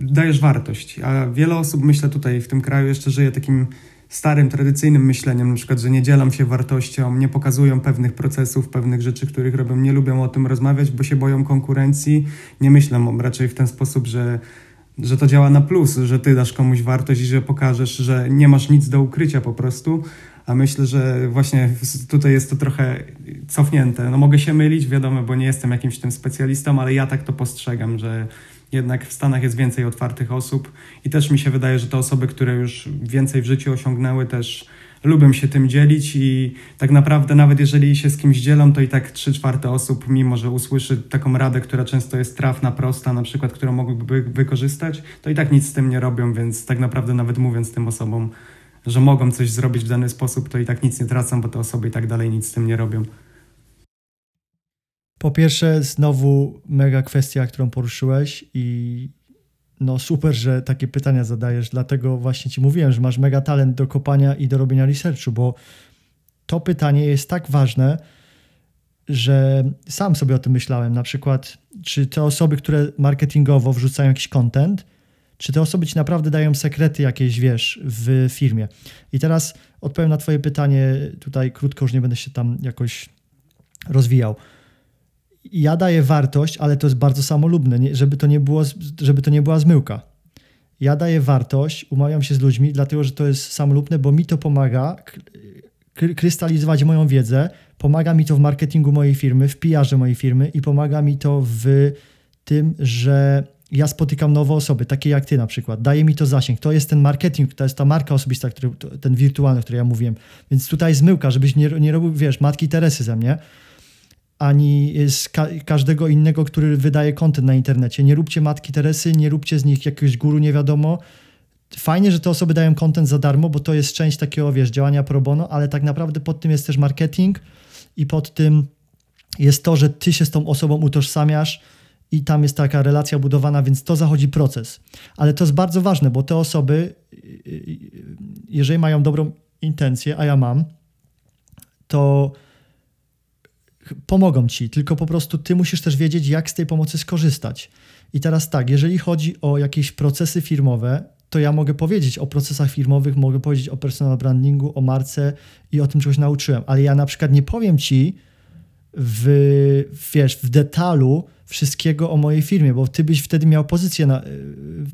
dajesz wartość. A wiele osób, myślę tutaj w tym kraju, jeszcze żyje takim starym, tradycyjnym myśleniem, na przykład, że nie dzielą się wartością, nie pokazują pewnych procesów, pewnych rzeczy, których robią, nie lubią o tym rozmawiać, bo się boją konkurencji, nie myślą raczej w ten sposób, że, że to działa na plus, że ty dasz komuś wartość i że pokażesz, że nie masz nic do ukrycia po prostu, a myślę, że właśnie tutaj jest to trochę cofnięte. No mogę się mylić, wiadomo, bo nie jestem jakimś tym specjalistą, ale ja tak to postrzegam, że jednak w Stanach jest więcej otwartych osób i też mi się wydaje, że te osoby, które już więcej w życiu osiągnęły, też lubią się tym dzielić i tak naprawdę nawet jeżeli się z kimś dzielą, to i tak trzy czwarte osób, mimo że usłyszy taką radę, która często jest trafna, prosta, na przykład, którą mogłyby wykorzystać, to i tak nic z tym nie robią, więc tak naprawdę nawet mówiąc tym osobom, że mogą coś zrobić w dany sposób, to i tak nic nie tracą, bo te osoby i tak dalej nic z tym nie robią. Po pierwsze, znowu mega kwestia, którą poruszyłeś i no super, że takie pytania zadajesz, dlatego właśnie ci mówiłem, że masz mega talent do kopania i do robienia researchu, bo to pytanie jest tak ważne, że sam sobie o tym myślałem. Na przykład, czy te osoby, które marketingowo wrzucają jakiś content, Czy te osoby ci naprawdę dają sekrety jakieś, wiesz, w firmie? I teraz odpowiem na twoje pytanie tutaj krótko, już nie będę się tam jakoś rozwijał. Ja daję wartość, ale to jest bardzo samolubne, nie, żeby, to nie było, żeby to nie była zmyłka. Ja daję wartość, umawiam się z ludźmi, dlatego że to jest samolubne, bo mi to pomaga krystalizować moją wiedzę, pomaga mi to w marketingu mojej firmy, w PR mojej firmy i pomaga mi to w tym, że ja spotykam nowe osoby, takie jak ty na przykład. Daje mi to zasięg. To jest ten marketing, to jest ta marka osobista, który, ten wirtualny, o której ja mówiłem. Więc tutaj zmyłka, żebyś nie, nie robił, wiesz, matki Teresy ze mnie, ani z ka każdego innego, który wydaje kontent na internecie. Nie róbcie matki Teresy, nie róbcie z nich jakiegoś guru, nie wiadomo. Fajnie, że te osoby dają kontent za darmo, bo to jest część takiego, wiesz, działania pro bono, ale tak naprawdę pod tym jest też marketing i pod tym jest to, że ty się z tą osobą utożsamiasz, i tam jest taka relacja budowana, więc to zachodzi proces. Ale to jest bardzo ważne, bo te osoby, jeżeli mają dobrą intencję, a ja mam, to pomogą ci, tylko po prostu ty musisz też wiedzieć, jak z tej pomocy skorzystać. I teraz tak, jeżeli chodzi o jakieś procesy firmowe, to ja mogę powiedzieć o procesach firmowych, mogę powiedzieć o personal brandingu, o marce i o tym czegoś nauczyłem, ale ja na przykład nie powiem ci w, wiesz, w detalu, wszystkiego o mojej firmie, bo ty byś wtedy miał pozycję, na,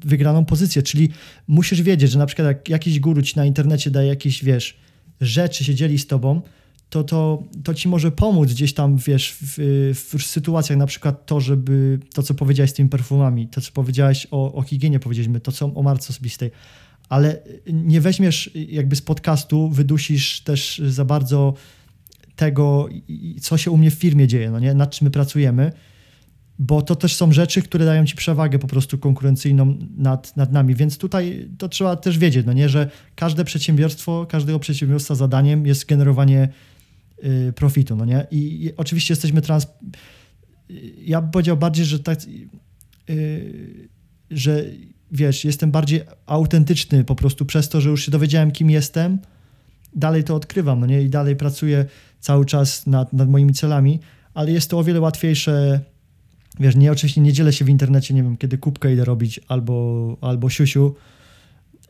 wygraną pozycję, czyli musisz wiedzieć, że na przykład jak jakiś guru ci na internecie daje jakieś, wiesz, rzeczy, się dzieli z tobą, to, to, to ci może pomóc gdzieś tam, wiesz, w, w, sytuacjach, na przykład to, żeby, to co powiedziałeś z tymi perfumami, to co powiedziałeś o, o higienie, powiedzieliśmy, to co o marce osobistej, ale nie weźmiesz jakby z podcastu, wydusisz też za bardzo tego, co się u mnie w firmie dzieje, no nie? nad czym my pracujemy, bo to też są rzeczy, które dają ci przewagę po prostu konkurencyjną nad, nad nami, więc tutaj to trzeba też wiedzieć, no nie, że każde przedsiębiorstwo, każdego przedsiębiorstwa zadaniem jest generowanie profitu, no nie, I, i oczywiście jesteśmy trans... Ja bym powiedział bardziej, że tak, y, że wiesz, jestem bardziej autentyczny po prostu przez to, że już się dowiedziałem, kim jestem, dalej to odkrywam, no nie, i dalej pracuję cały czas nad, nad moimi celami, ale jest to o wiele łatwiejsze Wiesz, nie, oczywiście nie dzielę się w internecie, nie wiem, kiedy kubkę idę robić albo, albo siusiu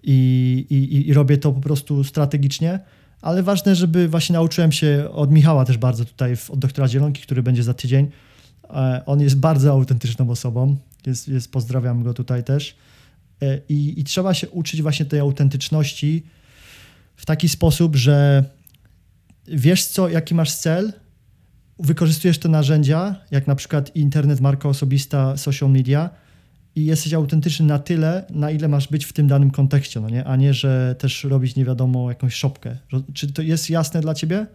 i, i, i robię to po prostu strategicznie, ale ważne, żeby właśnie nauczyłem się od Michała też bardzo tutaj, od doktora Zielonki, który będzie za tydzień. E, on jest bardzo autentyczną osobą, jest, jest, pozdrawiam go tutaj też. E, I, I trzeba się uczyć właśnie tej autentyczności w taki sposób, że wiesz co, jaki masz cel, wykorzystujesz te narzędzia, jak na przykład internet, marka osobista, social media i jesteś autentyczny na tyle, na ile masz być w tym danym kontekście, no nie? a nie, że też robić nie wiadomo jakąś szopkę. Czy to jest jasne dla ciebie?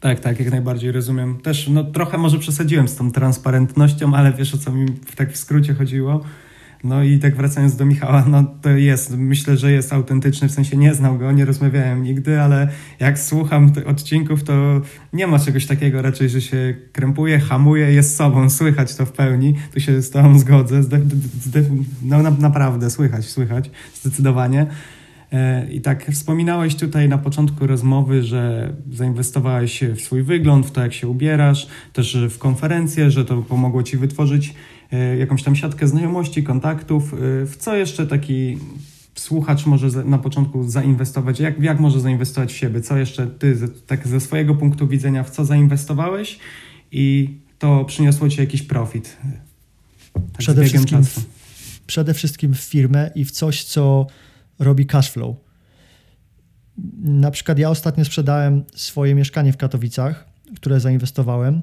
Tak, tak, jak najbardziej rozumiem. Też no, trochę może przesadziłem z tą transparentnością, ale wiesz o co mi w tak w skrócie chodziło. No i tak wracając do Michała, no to jest, myślę, że jest autentyczny, w sensie nie znał go, nie rozmawiałem nigdy, ale jak słucham odcinków, to nie ma czegoś takiego raczej, że się krępuje, hamuje, jest sobą, słychać to w pełni, tu się z tobą zgodzę, no naprawdę, słychać, słychać, zdecydowanie. E, I tak wspominałeś tutaj na początku rozmowy, że zainwestowałeś w swój wygląd, w to, jak się ubierasz, też w konferencję, że to pomogło ci wytworzyć jakąś tam siatkę znajomości, kontaktów. E, w co jeszcze taki słuchacz może na początku zainwestować? Jak, jak może zainwestować w siebie? Co jeszcze ty tak ze swojego punktu widzenia, w co zainwestowałeś i to przyniosło ci jakiś profit? Tak przede, wszystkim w, przede wszystkim w firmę i w coś, co robi cash flow. Na przykład ja ostatnio sprzedałem swoje mieszkanie w Katowicach, które zainwestowałem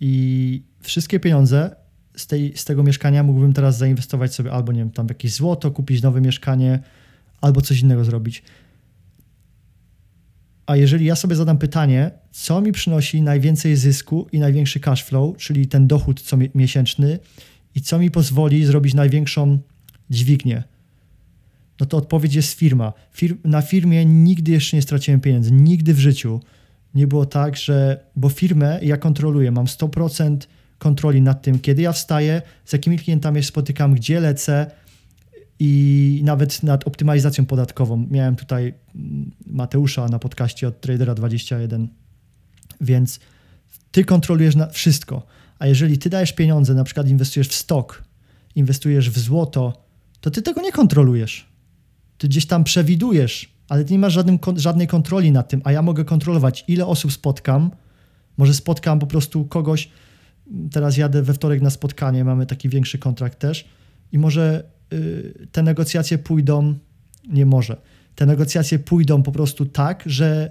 i wszystkie pieniądze z, tej, z tego mieszkania mógłbym teraz zainwestować sobie albo, nie wiem, tam jakieś złoto, kupić nowe mieszkanie, albo coś innego zrobić. A jeżeli ja sobie zadam pytanie, co mi przynosi najwięcej zysku i największy cash flow, czyli ten dochód co miesięczny i co mi pozwoli zrobić największą dźwignię, no to odpowiedź jest firma. Fir na firmie nigdy jeszcze nie straciłem pieniędzy, nigdy w życiu. Nie było tak, że, bo firmę ja kontroluję, mam 100% kontroli nad tym, kiedy ja wstaję, z jakimi klientami się spotykam, gdzie lecę i nawet nad optymalizacją podatkową. Miałem tutaj mm, Mateusza na podcaście od Tradera21, więc ty kontrolujesz wszystko. A jeżeli ty dajesz pieniądze, na przykład inwestujesz w stok, inwestujesz w złoto, to ty tego nie kontrolujesz. Ty gdzieś tam przewidujesz, ale ty nie masz żadnym, żadnej kontroli nad tym, a ja mogę kontrolować, ile osób spotkam. Może spotkam po prostu kogoś. Teraz jadę we wtorek na spotkanie, mamy taki większy kontrakt też, i może y, te negocjacje pójdą, nie może. Te negocjacje pójdą po prostu tak, że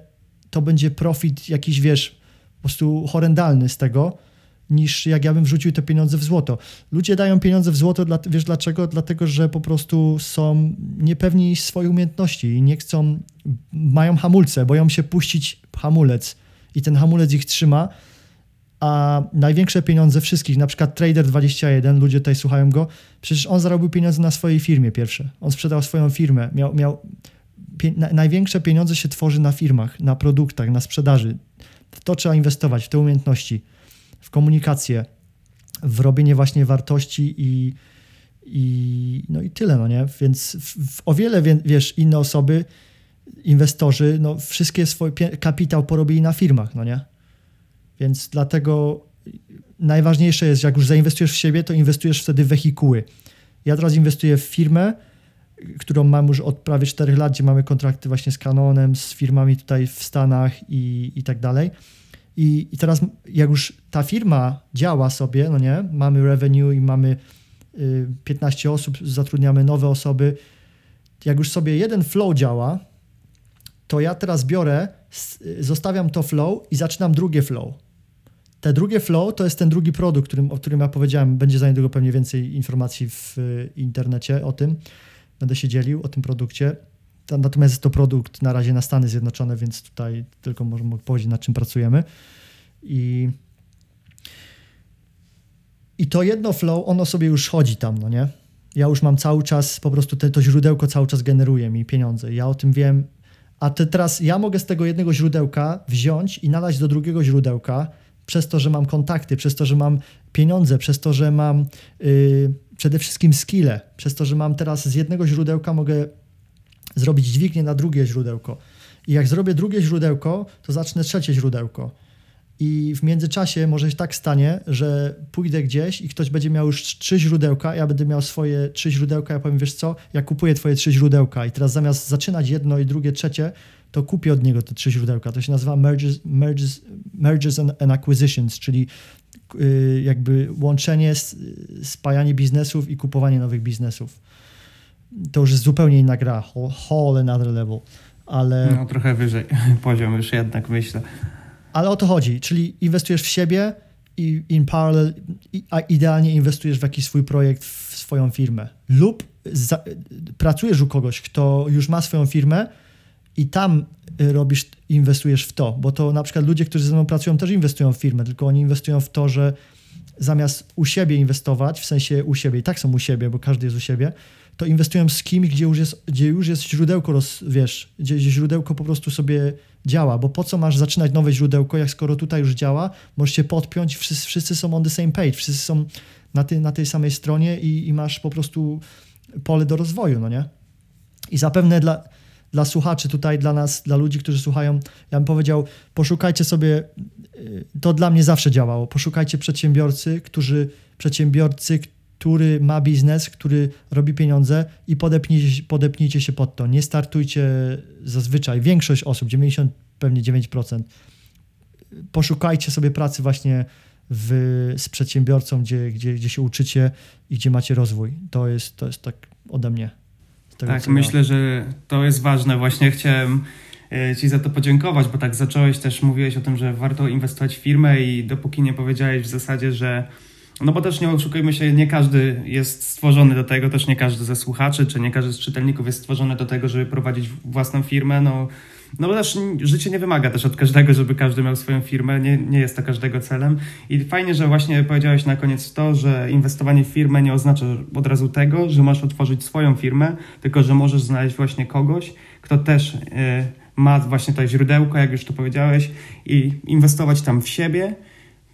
to będzie profit jakiś, wiesz, po prostu horrendalny z tego, niż jak ja bym wrzucił te pieniądze w złoto. Ludzie dają pieniądze w złoto, dla, wiesz dlaczego? Dlatego, że po prostu są niepewni swoich umiejętności i nie chcą, mają hamulce, boją się puścić hamulec i ten hamulec ich trzyma, a największe pieniądze wszystkich, na przykład Trader21, ludzie tutaj słuchają go, przecież on zarobił pieniądze na swojej firmie pierwsze. On sprzedał swoją firmę, miał, miał pie, na, największe pieniądze się tworzy na firmach, na produktach, na sprzedaży. W to trzeba inwestować, w te umiejętności w komunikację, w robienie właśnie wartości i, i, no i tyle, no nie? Więc w, w o wiele, wiesz, inne osoby, inwestorzy, no wszystkie swój kapitał porobili na firmach, no nie? Więc dlatego najważniejsze jest, jak już zainwestujesz w siebie, to inwestujesz wtedy w wehikuły. Ja teraz inwestuję w firmę, którą mam już od prawie 4 lat, gdzie mamy kontrakty właśnie z Canonem, z firmami tutaj w Stanach i, i tak dalej. I, I teraz, jak już ta firma działa sobie, no nie, mamy revenue i mamy y, 15 osób, zatrudniamy nowe osoby. Jak już sobie jeden flow działa, to ja teraz biorę, zostawiam to flow i zaczynam drugie flow. Te drugie flow to jest ten drugi produkt, którym, o którym ja powiedziałem. Będzie za niedługo pewnie więcej informacji w y, internecie o tym. Będę się dzielił o tym produkcie. Natomiast jest to produkt na razie na Stany Zjednoczone, więc tutaj tylko możemy powiedzieć, nad czym pracujemy. I, i to jedno flow, ono sobie już chodzi tam, no nie? Ja już mam cały czas, po prostu te, to źródełko cały czas generuje mi pieniądze. Ja o tym wiem. A te, teraz ja mogę z tego jednego źródełka wziąć i nadać do drugiego źródełka, przez to, że mam kontakty, przez to, że mam pieniądze, przez to, że mam yy, przede wszystkim skille, przez to, że mam teraz z jednego źródełka mogę zrobić dźwignię na drugie źródełko. I jak zrobię drugie źródełko, to zacznę trzecie źródełko. I w międzyczasie może się tak stanie, że pójdę gdzieś i ktoś będzie miał już trzy źródełka, ja będę miał swoje trzy źródełka, ja powiem, wiesz co, ja kupuję twoje trzy źródełka i teraz zamiast zaczynać jedno i drugie, trzecie, to kupię od niego te trzy źródełka. To się nazywa mergers, mergers, mergers and, acquisitions, czyli yy, jakby łączenie, spajanie biznesów i kupowanie nowych biznesów to już jest zupełnie inna gra, whole another level, ale... No trochę wyżej [laughs] poziom już jednak myślę. Ale o to chodzi, czyli inwestujesz w siebie i in parallel, a idealnie inwestujesz w jakiś swój projekt, w swoją firmę. Lub za, pracujesz u kogoś, kto już ma swoją firmę i tam robisz, inwestujesz w to, bo to na przykład ludzie, którzy ze mną pracują, też inwestują w firmę, tylko oni inwestują w to, że zamiast u siebie inwestować, w sensie u siebie, i tak są u siebie, bo każdy jest u siebie, to inwestują z kimś, gdzie już jest, gdzie już jest źródełko, roz, wiesz, gdzie, gdzie źródełko po prostu sobie działa, bo po co masz zaczynać nowe źródełko, jak skoro tutaj już działa, możesz się podpiąć, wszyscy, wszyscy są on the same page, wszyscy są na, ty, na tej samej stronie i, i masz po prostu pole do rozwoju, no nie? I zapewne dla, dla słuchaczy tutaj, dla nas, dla ludzi, którzy słuchają, ja bym powiedział, poszukajcie sobie, y, to dla mnie zawsze działało, poszukajcie przedsiębiorcy, którzy, przedsiębiorcy, który ma biznes, który robi pieniądze i podepnijcie, podepnijcie się pod to. Nie startujcie zazwyczaj, większość osób, 90, pewnie 9%, poszukajcie sobie pracy właśnie w, z przedsiębiorcą, gdzie, gdzie, gdzie się uczycie i gdzie macie rozwój. To jest, to jest tak ode mnie. Tak, myślę, ja... że to jest ważne. Właśnie chciałem e, Ci za to podziękować, bo tak zacząłeś też, mówiłeś o tym, że warto inwestować w firmę i dopóki nie powiedziałeś w zasadzie, że no bo też nie oszukujmy się, nie każdy jest stworzony do tego, też nie każdy ze słuchaczy, czy nie każdy z czytelników jest stworzony do tego, żeby prowadzić własną firmę. No, no bo też życie nie wymaga też od każdego, żeby każdy miał swoją firmę, nie, nie jest to każdego celem. I fajnie, że właśnie powiedziałeś na koniec to, że inwestowanie w firmę nie oznacza od razu tego, że masz otworzyć swoją firmę, tylko że możesz znaleźć właśnie kogoś, kto też y, ma właśnie to źródełko, jak już to powiedziałeś, i inwestować tam w siebie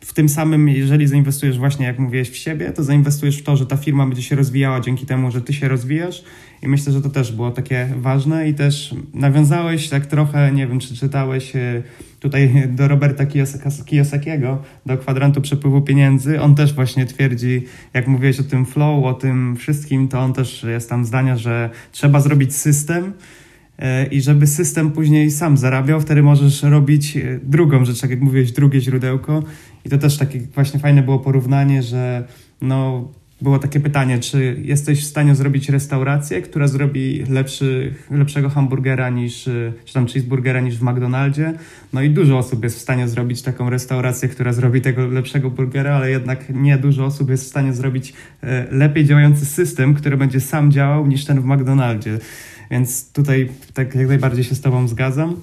w tym samym, jeżeli zainwestujesz właśnie, jak mówiłeś, w siebie, to zainwestujesz w to, że ta firma będzie się rozwijała dzięki temu, że ty się rozwijasz i myślę, że to też było takie ważne i też nawiązałeś tak trochę, nie wiem, czy czytałeś e, tutaj do Roberta Kiyosakiego, do kwadrantu przepływu pieniędzy. On też właśnie twierdzi, jak mówiłeś o tym flow, o tym wszystkim, to on też jest tam zdania, że trzeba zrobić system, i żeby system później sam zarabiał, wtedy możesz robić e, drugą rzecz, tak jak mówiłeś, drugie źródełko. I to też takie właśnie fajne było porównanie, że no, było takie pytanie, czy jesteś w stanie zrobić restaurację, która zrobi lepszy, lepszego hamburgera niż, czy tam cheeseburgera niż w McDonaldzie. No i dużo osób jest w stanie zrobić taką restaurację, która zrobi tego lepszego burgera, ale jednak nie dużo osób jest w stanie zrobić e, lepiej działający system, który będzie sam działał niż ten w McDonaldzie. Więc tutaj tak jak najbardziej się z Tobą zgadzam.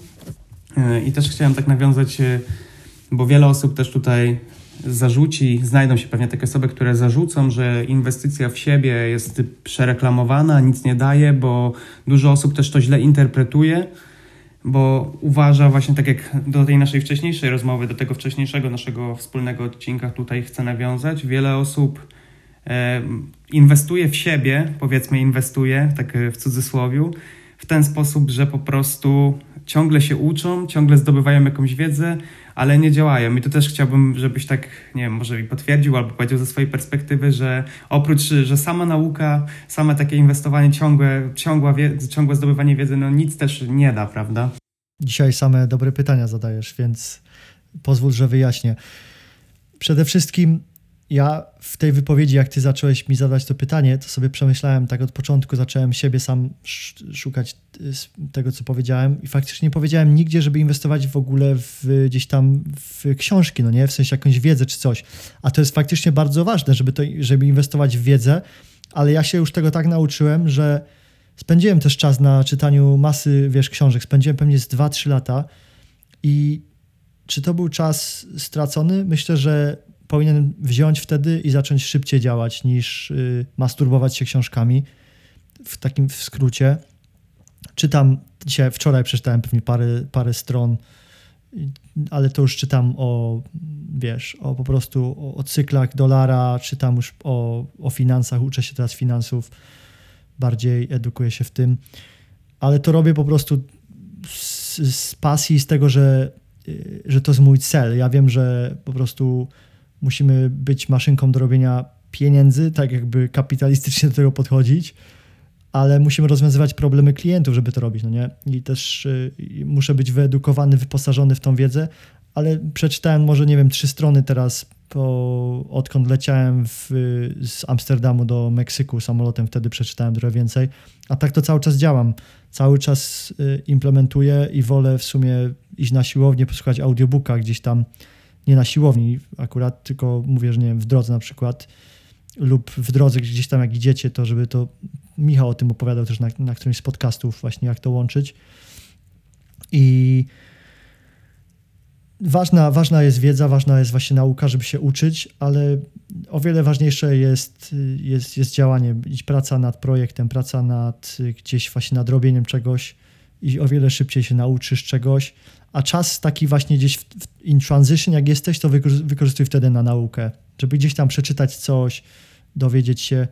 E, I też chciałem tak nawiązać, e, bo wiele osób też tutaj zarzuci, znajdą się pewnie takie osoby, które zarzucą, że inwestycja w siebie jest przereklamowana, nic nie daje, bo dużo osób też to źle interpretuje, bo uważa właśnie tak jak do tej naszej wcześniejszej rozmowy, do tego wcześniejszego naszego wspólnego odcinka tutaj chcę nawiązać. Wiele osób e, inwestuje w siebie, powiedzmy inwestuje, tak w cudzysłowiu, w ten sposób, że po prostu ciągle się uczą, ciągle zdobywają jakąś wiedzę, ale nie działają. I to też chciałbym, żebyś tak, nie wiem, może mi potwierdził albo powiedział ze swojej perspektywy, że oprócz, że sama nauka, same takie inwestowanie ciągłe, ciągłe, ciągłe zdobywanie wiedzy, no nic też nie da, prawda? Dzisiaj same dobre pytania zadajesz, więc pozwól, że wyjaśnię. Przede wszystkim ja w tej wypowiedzi, jak ty zacząłeś mi zadać to pytanie, to sobie przemyślałem tak od początku, zacząłem siebie sam szukać y, tego, co powiedziałem i faktycznie nie powiedziałem nigdzie, żeby inwestować w ogóle w, gdzieś tam w książki, no nie, w sensie jakąś wiedzę czy coś. A to jest faktycznie bardzo ważne, żeby, to, żeby inwestować w wiedzę, ale ja się już tego tak nauczyłem, że spędziłem też czas na czytaniu masy, wiesz, książek. Spędziłem pewnie z 2-3 lata i czy to był czas stracony? Myślę, że powinien wziąć wtedy i zacząć szybciej działać niż y, masturbować się książkami. W takim w skrócie. Czytam, dzisiaj, wczoraj przeczytałem pewnie parę, parę stron, ale to już czytam o, wiesz, o po prostu o, o cyklach dolara, czytam już o, o finansach, uczę się teraz finansów, bardziej edukuję się w tym, ale to robię po prostu z, z pasji, z tego, że, y, że to jest mój cel. Ja wiem, że po prostu musimy być maszynką do robienia pieniędzy, tak jakby kapitalistycznie do tego podchodzić, ale musimy rozwiązywać problemy klientów, żeby to robić, no nie? I też y, muszę być wyedukowany, wyposażony w tą wiedzę, ale przeczytałem może, nie wiem, trzy strony teraz, po, odkąd leciałem w, z Amsterdamu do Meksyku samolotem, wtedy przeczytałem trochę więcej, a tak to cały czas działam. Cały czas y, implementuję i wolę w sumie iść na siłownię, posłuchać audiobooka gdzieś tam, nie na siłowni akurat, tylko mówię, że nie wiem, w drodze na przykład lub w drodze gdzieś tam jak idziecie, to żeby to Michał o tym opowiadał też na, na którymś z podcastów właśnie, jak to łączyć. I ważna, ważna jest wiedza, ważna jest właśnie nauka, żeby się uczyć, ale o wiele ważniejsze jest, jest, jest działanie, praca nad projektem, praca nad gdzieś właśnie nad robieniem czegoś i o wiele szybciej się nauczysz czegoś, a czas taki właśnie gdzieś w, in transition, jak jesteś, to wykorzystuj wtedy na naukę, żeby gdzieś tam przeczytać coś, dowiedzieć się,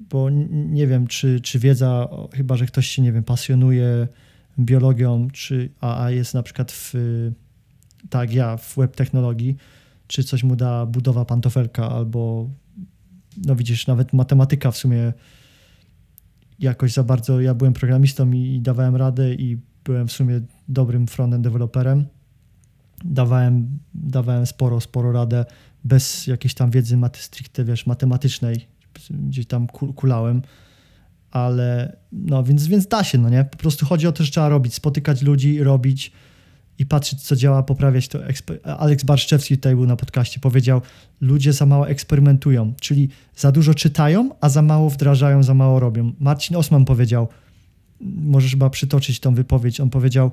bo nie wiem, czy, czy wiedza, chyba że ktoś się, nie wiem, pasjonuje biologią, czy, a, a jest na przykład w, tak ja, w web technologii, czy coś mu da budowa pantofelka, albo no widzisz, nawet matematyka w sumie jakoś za bardzo, ja byłem programistą i, i dawałem radę i byłem w sumie dobrym frontend deweloperem. Dawałem, dawałem sporo, sporo radę bez jakiejś tam wiedzy maty stricte, wiesz, matematycznej. Gdzieś tam kulałem. Ale no, więc, więc da się, no nie? Po prostu chodzi o to, że trzeba robić, spotykać ludzi, robić i patrzeć, co działa, poprawiać to. Aleks Barszczewski tutaj był na podcaście, powiedział, ludzie za mało eksperymentują, czyli za dużo czytają, a za mało wdrażają, za mało robią. Marcin Osman powiedział, możesz chyba przytoczyć tą wypowiedź. On powiedział: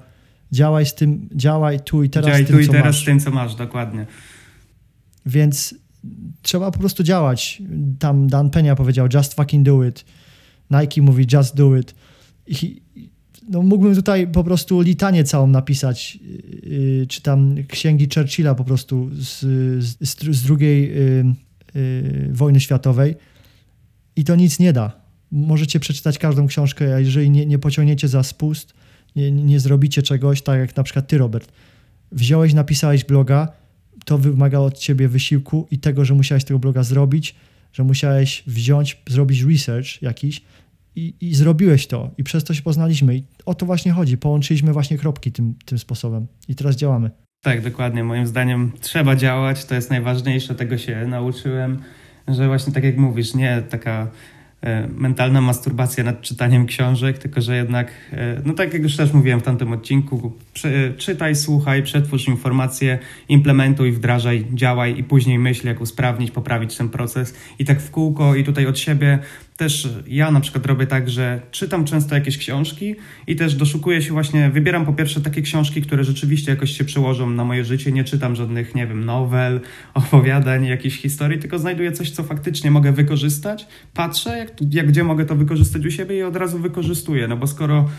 działaj z tym, działaj tu i teraz działaj z tym, tu i co teraz masz. z tym, co masz, dokładnie. Więc trzeba po prostu działać. Tam Dan Penia powiedział: just fucking do it. Nike mówi: just do it. I no mógłbym tutaj po prostu litanię całą napisać, yy, czy tam księgi Churchilla po prostu z, z, z drugiej yy, yy, wojny światowej i to nic nie da. Możecie przeczytać każdą książkę, a jeżeli nie, nie pociągniecie za spust, nie, nie zrobicie czegoś, tak jak na przykład ty, Robert, wziąłeś, napisałeś bloga, to wymaga od ciebie wysiłku i tego, że musiałeś tego bloga zrobić, że musiałeś wziąć, zrobić research jakiś i, i zrobiłeś to i przez to się poznaliśmy i o to właśnie chodzi. Połączyliśmy właśnie kropki tym, tym sposobem i teraz działamy. Tak, dokładnie. Moim zdaniem trzeba działać, to jest najważniejsze, tego się nauczyłem, że właśnie tak jak mówisz, nie taka mentalna masturbacja nad czytaniem książek, tylko że jednak, e, no tak jak już też mówiłem w tamtym odcinku, czytaj, słuchaj, przetwórz informacje, implementuj, wdrażaj, działaj i później myśl, jak usprawnić, poprawić ten proces. I tak w kółko i tutaj od siebie też ja na przykład robię tak, że czytam często jakieś książki i też doszukuję się właśnie, wybieram po pierwsze takie książki, które rzeczywiście jakoś się przełożą na moje życie. Nie czytam żadnych, nie wiem, nowel, [laughs] opowiadań, jakichś historii, tylko znajduję coś, co faktycznie mogę wykorzystać. Patrzę, jak, jak gdzie mogę to wykorzystać u siebie i od razu wykorzystuję. No bo skoro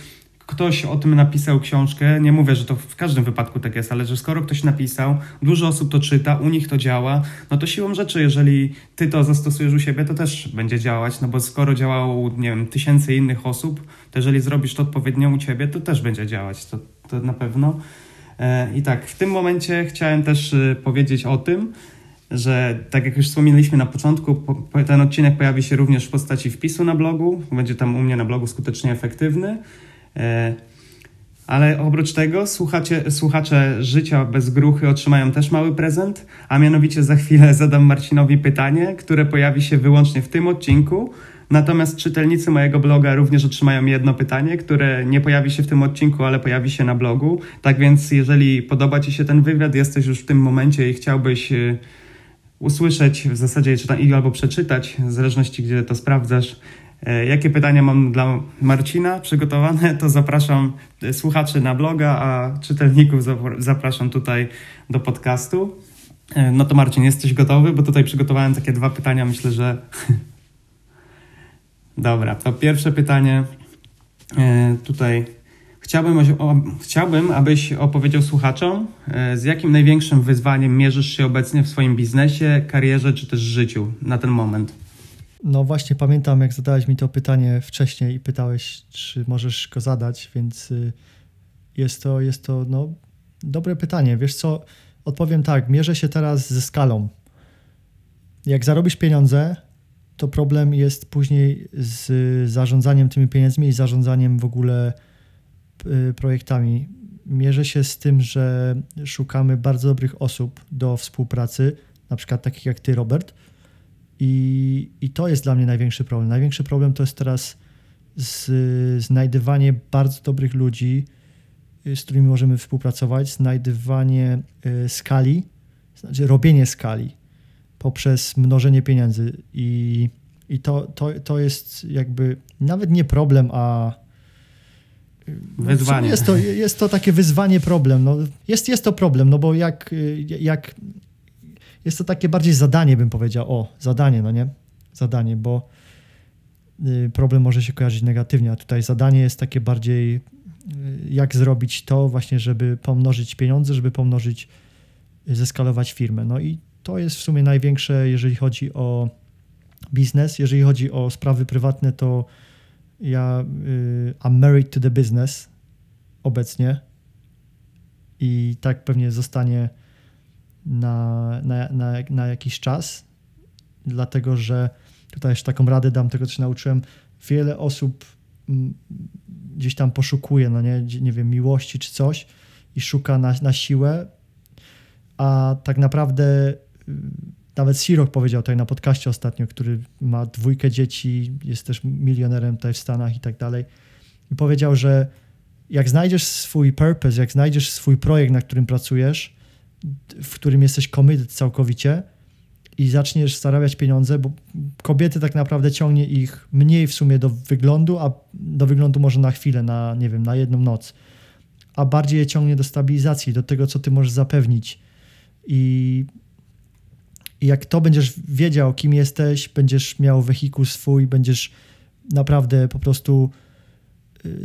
ktoś o tym napisał książkę, nie mówię, że to w każdym wypadku tak jest, ale że skoro ktoś napisał, dużo osób to czyta, u nich to działa, no to siłą rzeczy, jeżeli ty to zastosujesz u siebie, to też będzie działać, no bo skoro działało nie wiem, tysięcy innych osób, to jeżeli zrobisz to odpowiednio u ciebie, to też będzie działać, to, to na pewno. E, I tak, w tym momencie chciałem też e, powiedzieć o tym, że tak jak już wspomnieliśmy na początku, ten odcinek pojawi się również w postaci wpisu na blogu, będzie tam u mnie na blogu skutecznie efektywny. E, ale oprócz tego słuchacze, słuchacze Życia bez gruchy otrzymają też mały prezent, a mianowicie za chwilę zadam Marcinowi pytanie, które pojawi się wyłącznie w tym odcinku. Natomiast czytelnicy mojego bloga również otrzymają jedno pytanie, które nie pojawi się w tym odcinku, ale pojawi się na blogu. Tak więc, jeżeli podoba Ci się ten wywiad, jesteś już w tym momencie i chciałbyś e, usłyszeć w zasadzie albo przeczytać, w zależności gdzie to sprawdzasz, jakie pytania mam dla Marcina przygotowane, to zapraszam e, słuchaczy na bloga, a czytelników zapraszam tutaj do podcastu. E, no to Marcin, jesteś gotowy? Bo tutaj przygotowałem takie dwa pytania, myślę, że. [laughs] Dobra, to pierwsze pytanie tutaj. Chciałbym, chciałbym, abyś opowiedział słuchaczom, z jakim największym wyzwaniem mierzysz się obecnie w swoim biznesie, karierze czy też życiu na ten moment. No właśnie pamiętam, jak zadałeś mi to pytanie wcześniej i pytałeś, czy możesz go zadać, więc y, jest to, jest to no, dobre pytanie. Wiesz co, odpowiem tak, mierzę się teraz ze skalą. Jak zarobisz pieniądze, to problem jest później z zarządzaniem tymi pieniędzmi i zarządzaniem w ogóle y, projektami. Mierzę się z tym, że szukamy bardzo dobrych osób do współpracy, na przykład takich jak ty, Robert, i, I to jest dla mnie największy problem. Największy problem to jest teraz z, znajdywanie bardzo dobrych ludzi, y, z którymi możemy współpracować, znajdywanie y, skali, znaczy robienie skali poprzez mnożenie pieniędzy. I, i to, to, to jest jakby nawet nie problem, a y, wyzwanie. Jest to, jest to takie wyzwanie, problem. No, jest, jest to problem, no bo jak, jak jest to takie bardziej zadanie, bym powiedział. O, zadanie, no nie? Zadanie, bo y, problem może się kojarzyć negatywnie, a tutaj zadanie jest takie bardziej, y, jak zrobić to właśnie, żeby pomnożyć pieniądze, żeby pomnożyć, y, zeskalować firmę. No i to jest w sumie największe, jeżeli chodzi o biznes. Jeżeli chodzi o sprawy prywatne, to ja I'm married to the business obecnie i tak pewnie zostanie na, na, na, na jakiś czas, dlatego że tutaj jeszcze taką radę dam, tego co się nauczyłem, wiele osób mm, gdzieś tam poszukuje, no nie, nie wiem, miłości czy coś i szuka na, na siłę, a tak naprawdę y, nawet Sirok powiedział tutaj na podcaście ostatnio, który ma dwójkę dzieci, jest też milionerem tutaj w Stanach i tak dalej i powiedział, że jak znajdziesz swój purpose, jak znajdziesz swój projekt, na którym pracujesz, w którym jesteś committed całkowicie i zaczniesz zarabiać pieniądze, bo kobiety tak naprawdę ciągnie ich mniej w sumie do wyglądu, a do wyglądu może na chwilę, na nie wiem, na jedną noc, a bardziej je ciągnie do stabilizacji, do tego, co ty możesz zapewnić. I, i jak to będziesz wiedział, kim jesteś, będziesz miał wehikuł swój, będziesz naprawdę po prostu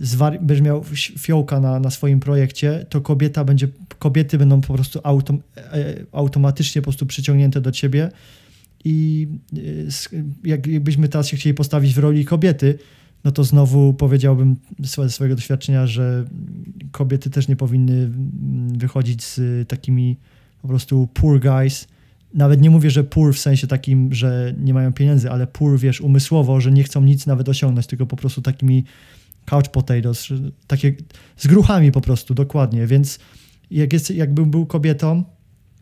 zwar- będziesz miał fiołka na, na swoim projekcie, to kobieta będzie, kobiety będą po prostu autom, e, automatycznie po prostu przyciągnięte do ciebie i jak, jakbyśmy teraz się chcieli postawić w roli kobiety, no to znowu powiedziałbym ze swojego doświadczenia, że kobiety też nie powinny wychodzić z takimi po prostu poor guys. Nawet nie mówię, że poor w sensie takim, że nie mają pieniędzy, ale poor, wiesz, umysłowo, że nie chcą nic nawet osiągnąć, tylko po prostu takimi couch potatoes, takie z gruchami po prostu, dokładnie. Więc jak jest, jakbym był kobietą,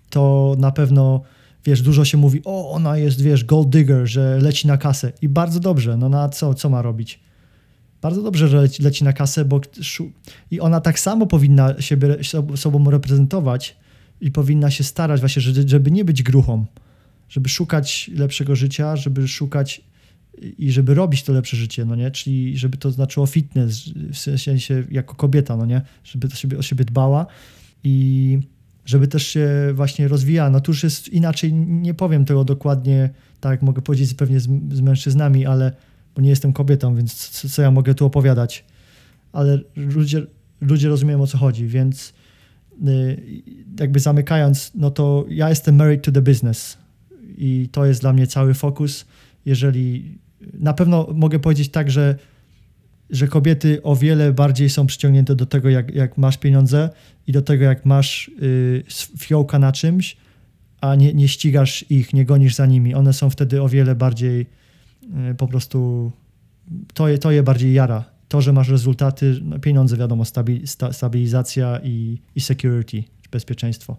to na pewno wiesz, dużo się mówi, o, ona jest, wiesz, gold digger, że leci na kasę. I bardzo dobrze, no na co, co ma robić? Bardzo dobrze, że leci, leci na kasę, bo i ona tak samo powinna siebie sobą reprezentować i powinna się starać właśnie, żeby nie być gruchą, żeby szukać lepszego życia, żeby szukać i żeby robić to lepsze życie, no nie? Czyli żeby to znaczyło fitness, w sensie jako kobieta, no nie? Żeby to siebie, o siebie dbała i żeby też się właśnie rozwijała. No tu już jest inaczej, nie powiem tego dokładnie, tak mogę powiedzieć pewnie z, z mężczyznami, ale bo nie jestem kobietą, więc co, co, ja mogę tu opowiadać? Ale ludzie, ludzie rozumieją o co chodzi, więc y, jakby zamykając, no to ja jestem married to the business i to jest dla mnie cały fokus. Jeżeli na pewno mogę powiedzieć tak, że że kobiety o wiele bardziej są przyciągnięte do tego, jak, jak masz pieniądze i do tego, jak masz y, fiołka na czymś, a nie, nie ścigasz ich, nie gonisz za nimi. One są wtedy o wiele bardziej y, po prostu to je, to je bardziej jara. To, że masz rezultaty, no pieniądze wiadomo, stabi, sta, stabilizacja i, i security, bezpieczeństwo.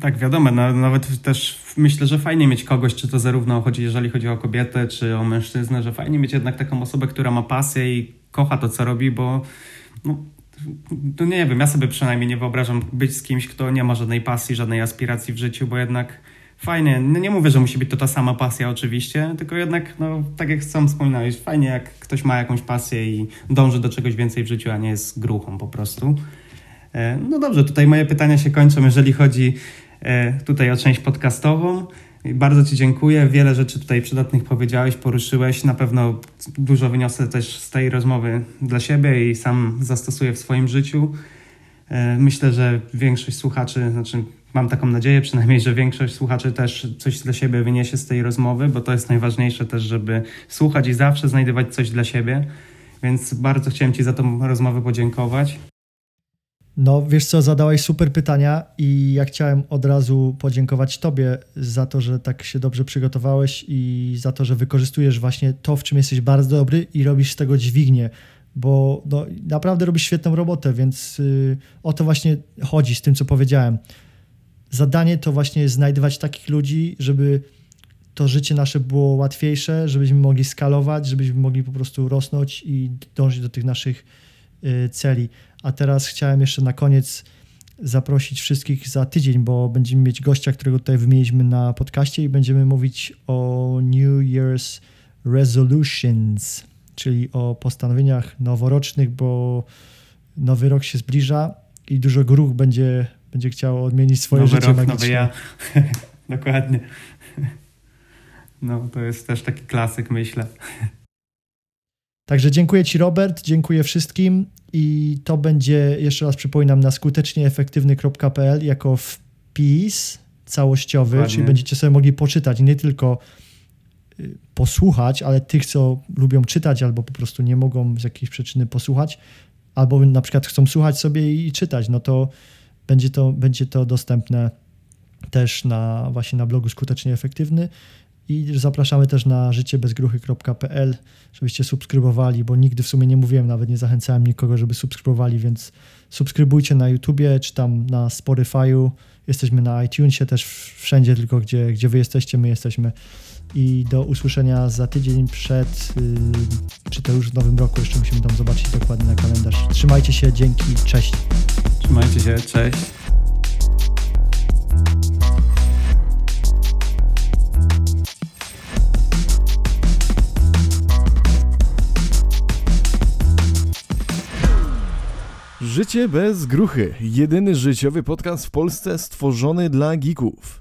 Tak, wiadomo, no, nawet też myślę, że fajnie mieć kogoś, czy to zarówno chodzi, jeżeli chodzi o kobietę, czy o mężczyznę, że fajnie mieć jednak taką osobę, która ma pasję i kocha to, co robi, bo no, nie wiem, ja sobie przynajmniej nie wyobrażam być z kimś, kto nie ma żadnej pasji, żadnej aspiracji w życiu, bo jednak fajnie, no nie mówię, że musi być to ta sama pasja oczywiście, tylko jednak, no tak jak sam wspominałeś, fajnie jak ktoś ma jakąś pasję i dąży do czegoś więcej w życiu, a nie jest gruchą po prostu. E, no dobrze, tutaj moje pytania się kończą, jeżeli chodzi e, tutaj o część podcastową. Bardzo Ci dziękuję. Wiele rzeczy tutaj przydatnych powiedziałeś, poruszyłeś. Na pewno dużo wyniosę też z tej rozmowy dla siebie i sam zastosuję w swoim życiu. E, myślę, że większość słuchaczy, znaczy mam taką nadzieję przynajmniej, że większość słuchaczy też coś dla siebie wyniesie z tej rozmowy, bo to jest najważniejsze też, żeby słuchać i zawsze znajdować coś dla siebie. Więc bardzo chciałem Ci za tą rozmowę podziękować. No, wiesz co, zadałeś super pytania i ja chciałem od razu podziękować Tobie za to, że tak się dobrze przygotowałeś i za to, że wykorzystujesz właśnie to, w czym jesteś bardzo dobry i robisz z tego dźwignię, bo no, naprawdę robisz świetną robotę, więc yy, o to właśnie chodzi z tym, co powiedziałem. Zadanie to właśnie jest znajdywać takich ludzi, żeby to życie nasze było łatwiejsze, żebyśmy mogli skalować, żebyśmy mogli po prostu rosnąć i dążyć do tych naszych celi. A teraz chciałem jeszcze na koniec zaprosić wszystkich za tydzień, bo będziemy mieć gościa, którego tutaj wymieniliśmy na podcaście i będziemy mówić o New Year's Resolutions, czyli o postanowieniach noworocznych, bo nowy rok się zbliża i dużo gruch będzie, będzie chciało odmienić swoje nowy życie rok, magicznie. Nowy ja. [laughs] Dokładnie. No, to jest też taki klasyk, myślę. [laughs] Także dziękuję Ci, Robert, dziękuję wszystkim i to będzie, jeszcze raz przypominam, na skutecznieefektywny.pl jako wpis całościowy, Dokładnie. czyli będziecie sobie mogli poczytać, nie tylko y, posłuchać, ale tych, co lubią czytać albo po prostu nie mogą z jakiejś przyczyny posłuchać, albo na przykład chcą słuchać sobie i czytać, no to będzie to, będzie to dostępne też na właśnie na blogu Skutecznie Efektywny i zapraszamy też na życiebezgruchy.pl, żebyście subskrybowali, bo nigdy w sumie nie mówiłem, nawet nie zachęcałem nikogo, żeby subskrybowali, więc subskrybujcie na YouTubie czy tam na Spotify'u. Jesteśmy na iTunesie też wszędzie, tylko gdzie, gdzie wy jesteście, my jesteśmy. I do usłyszenia za tydzień przed, yy, czy to już w nowym roku, jeszcze musimy tam zobaczyć dokładnie na kalendarz. Trzymajcie się, dzięki, cześć. Trzymajcie się, cześć. Życie bez gruchy. Jedyny życiowy podcast w Polsce stworzony dla geeków.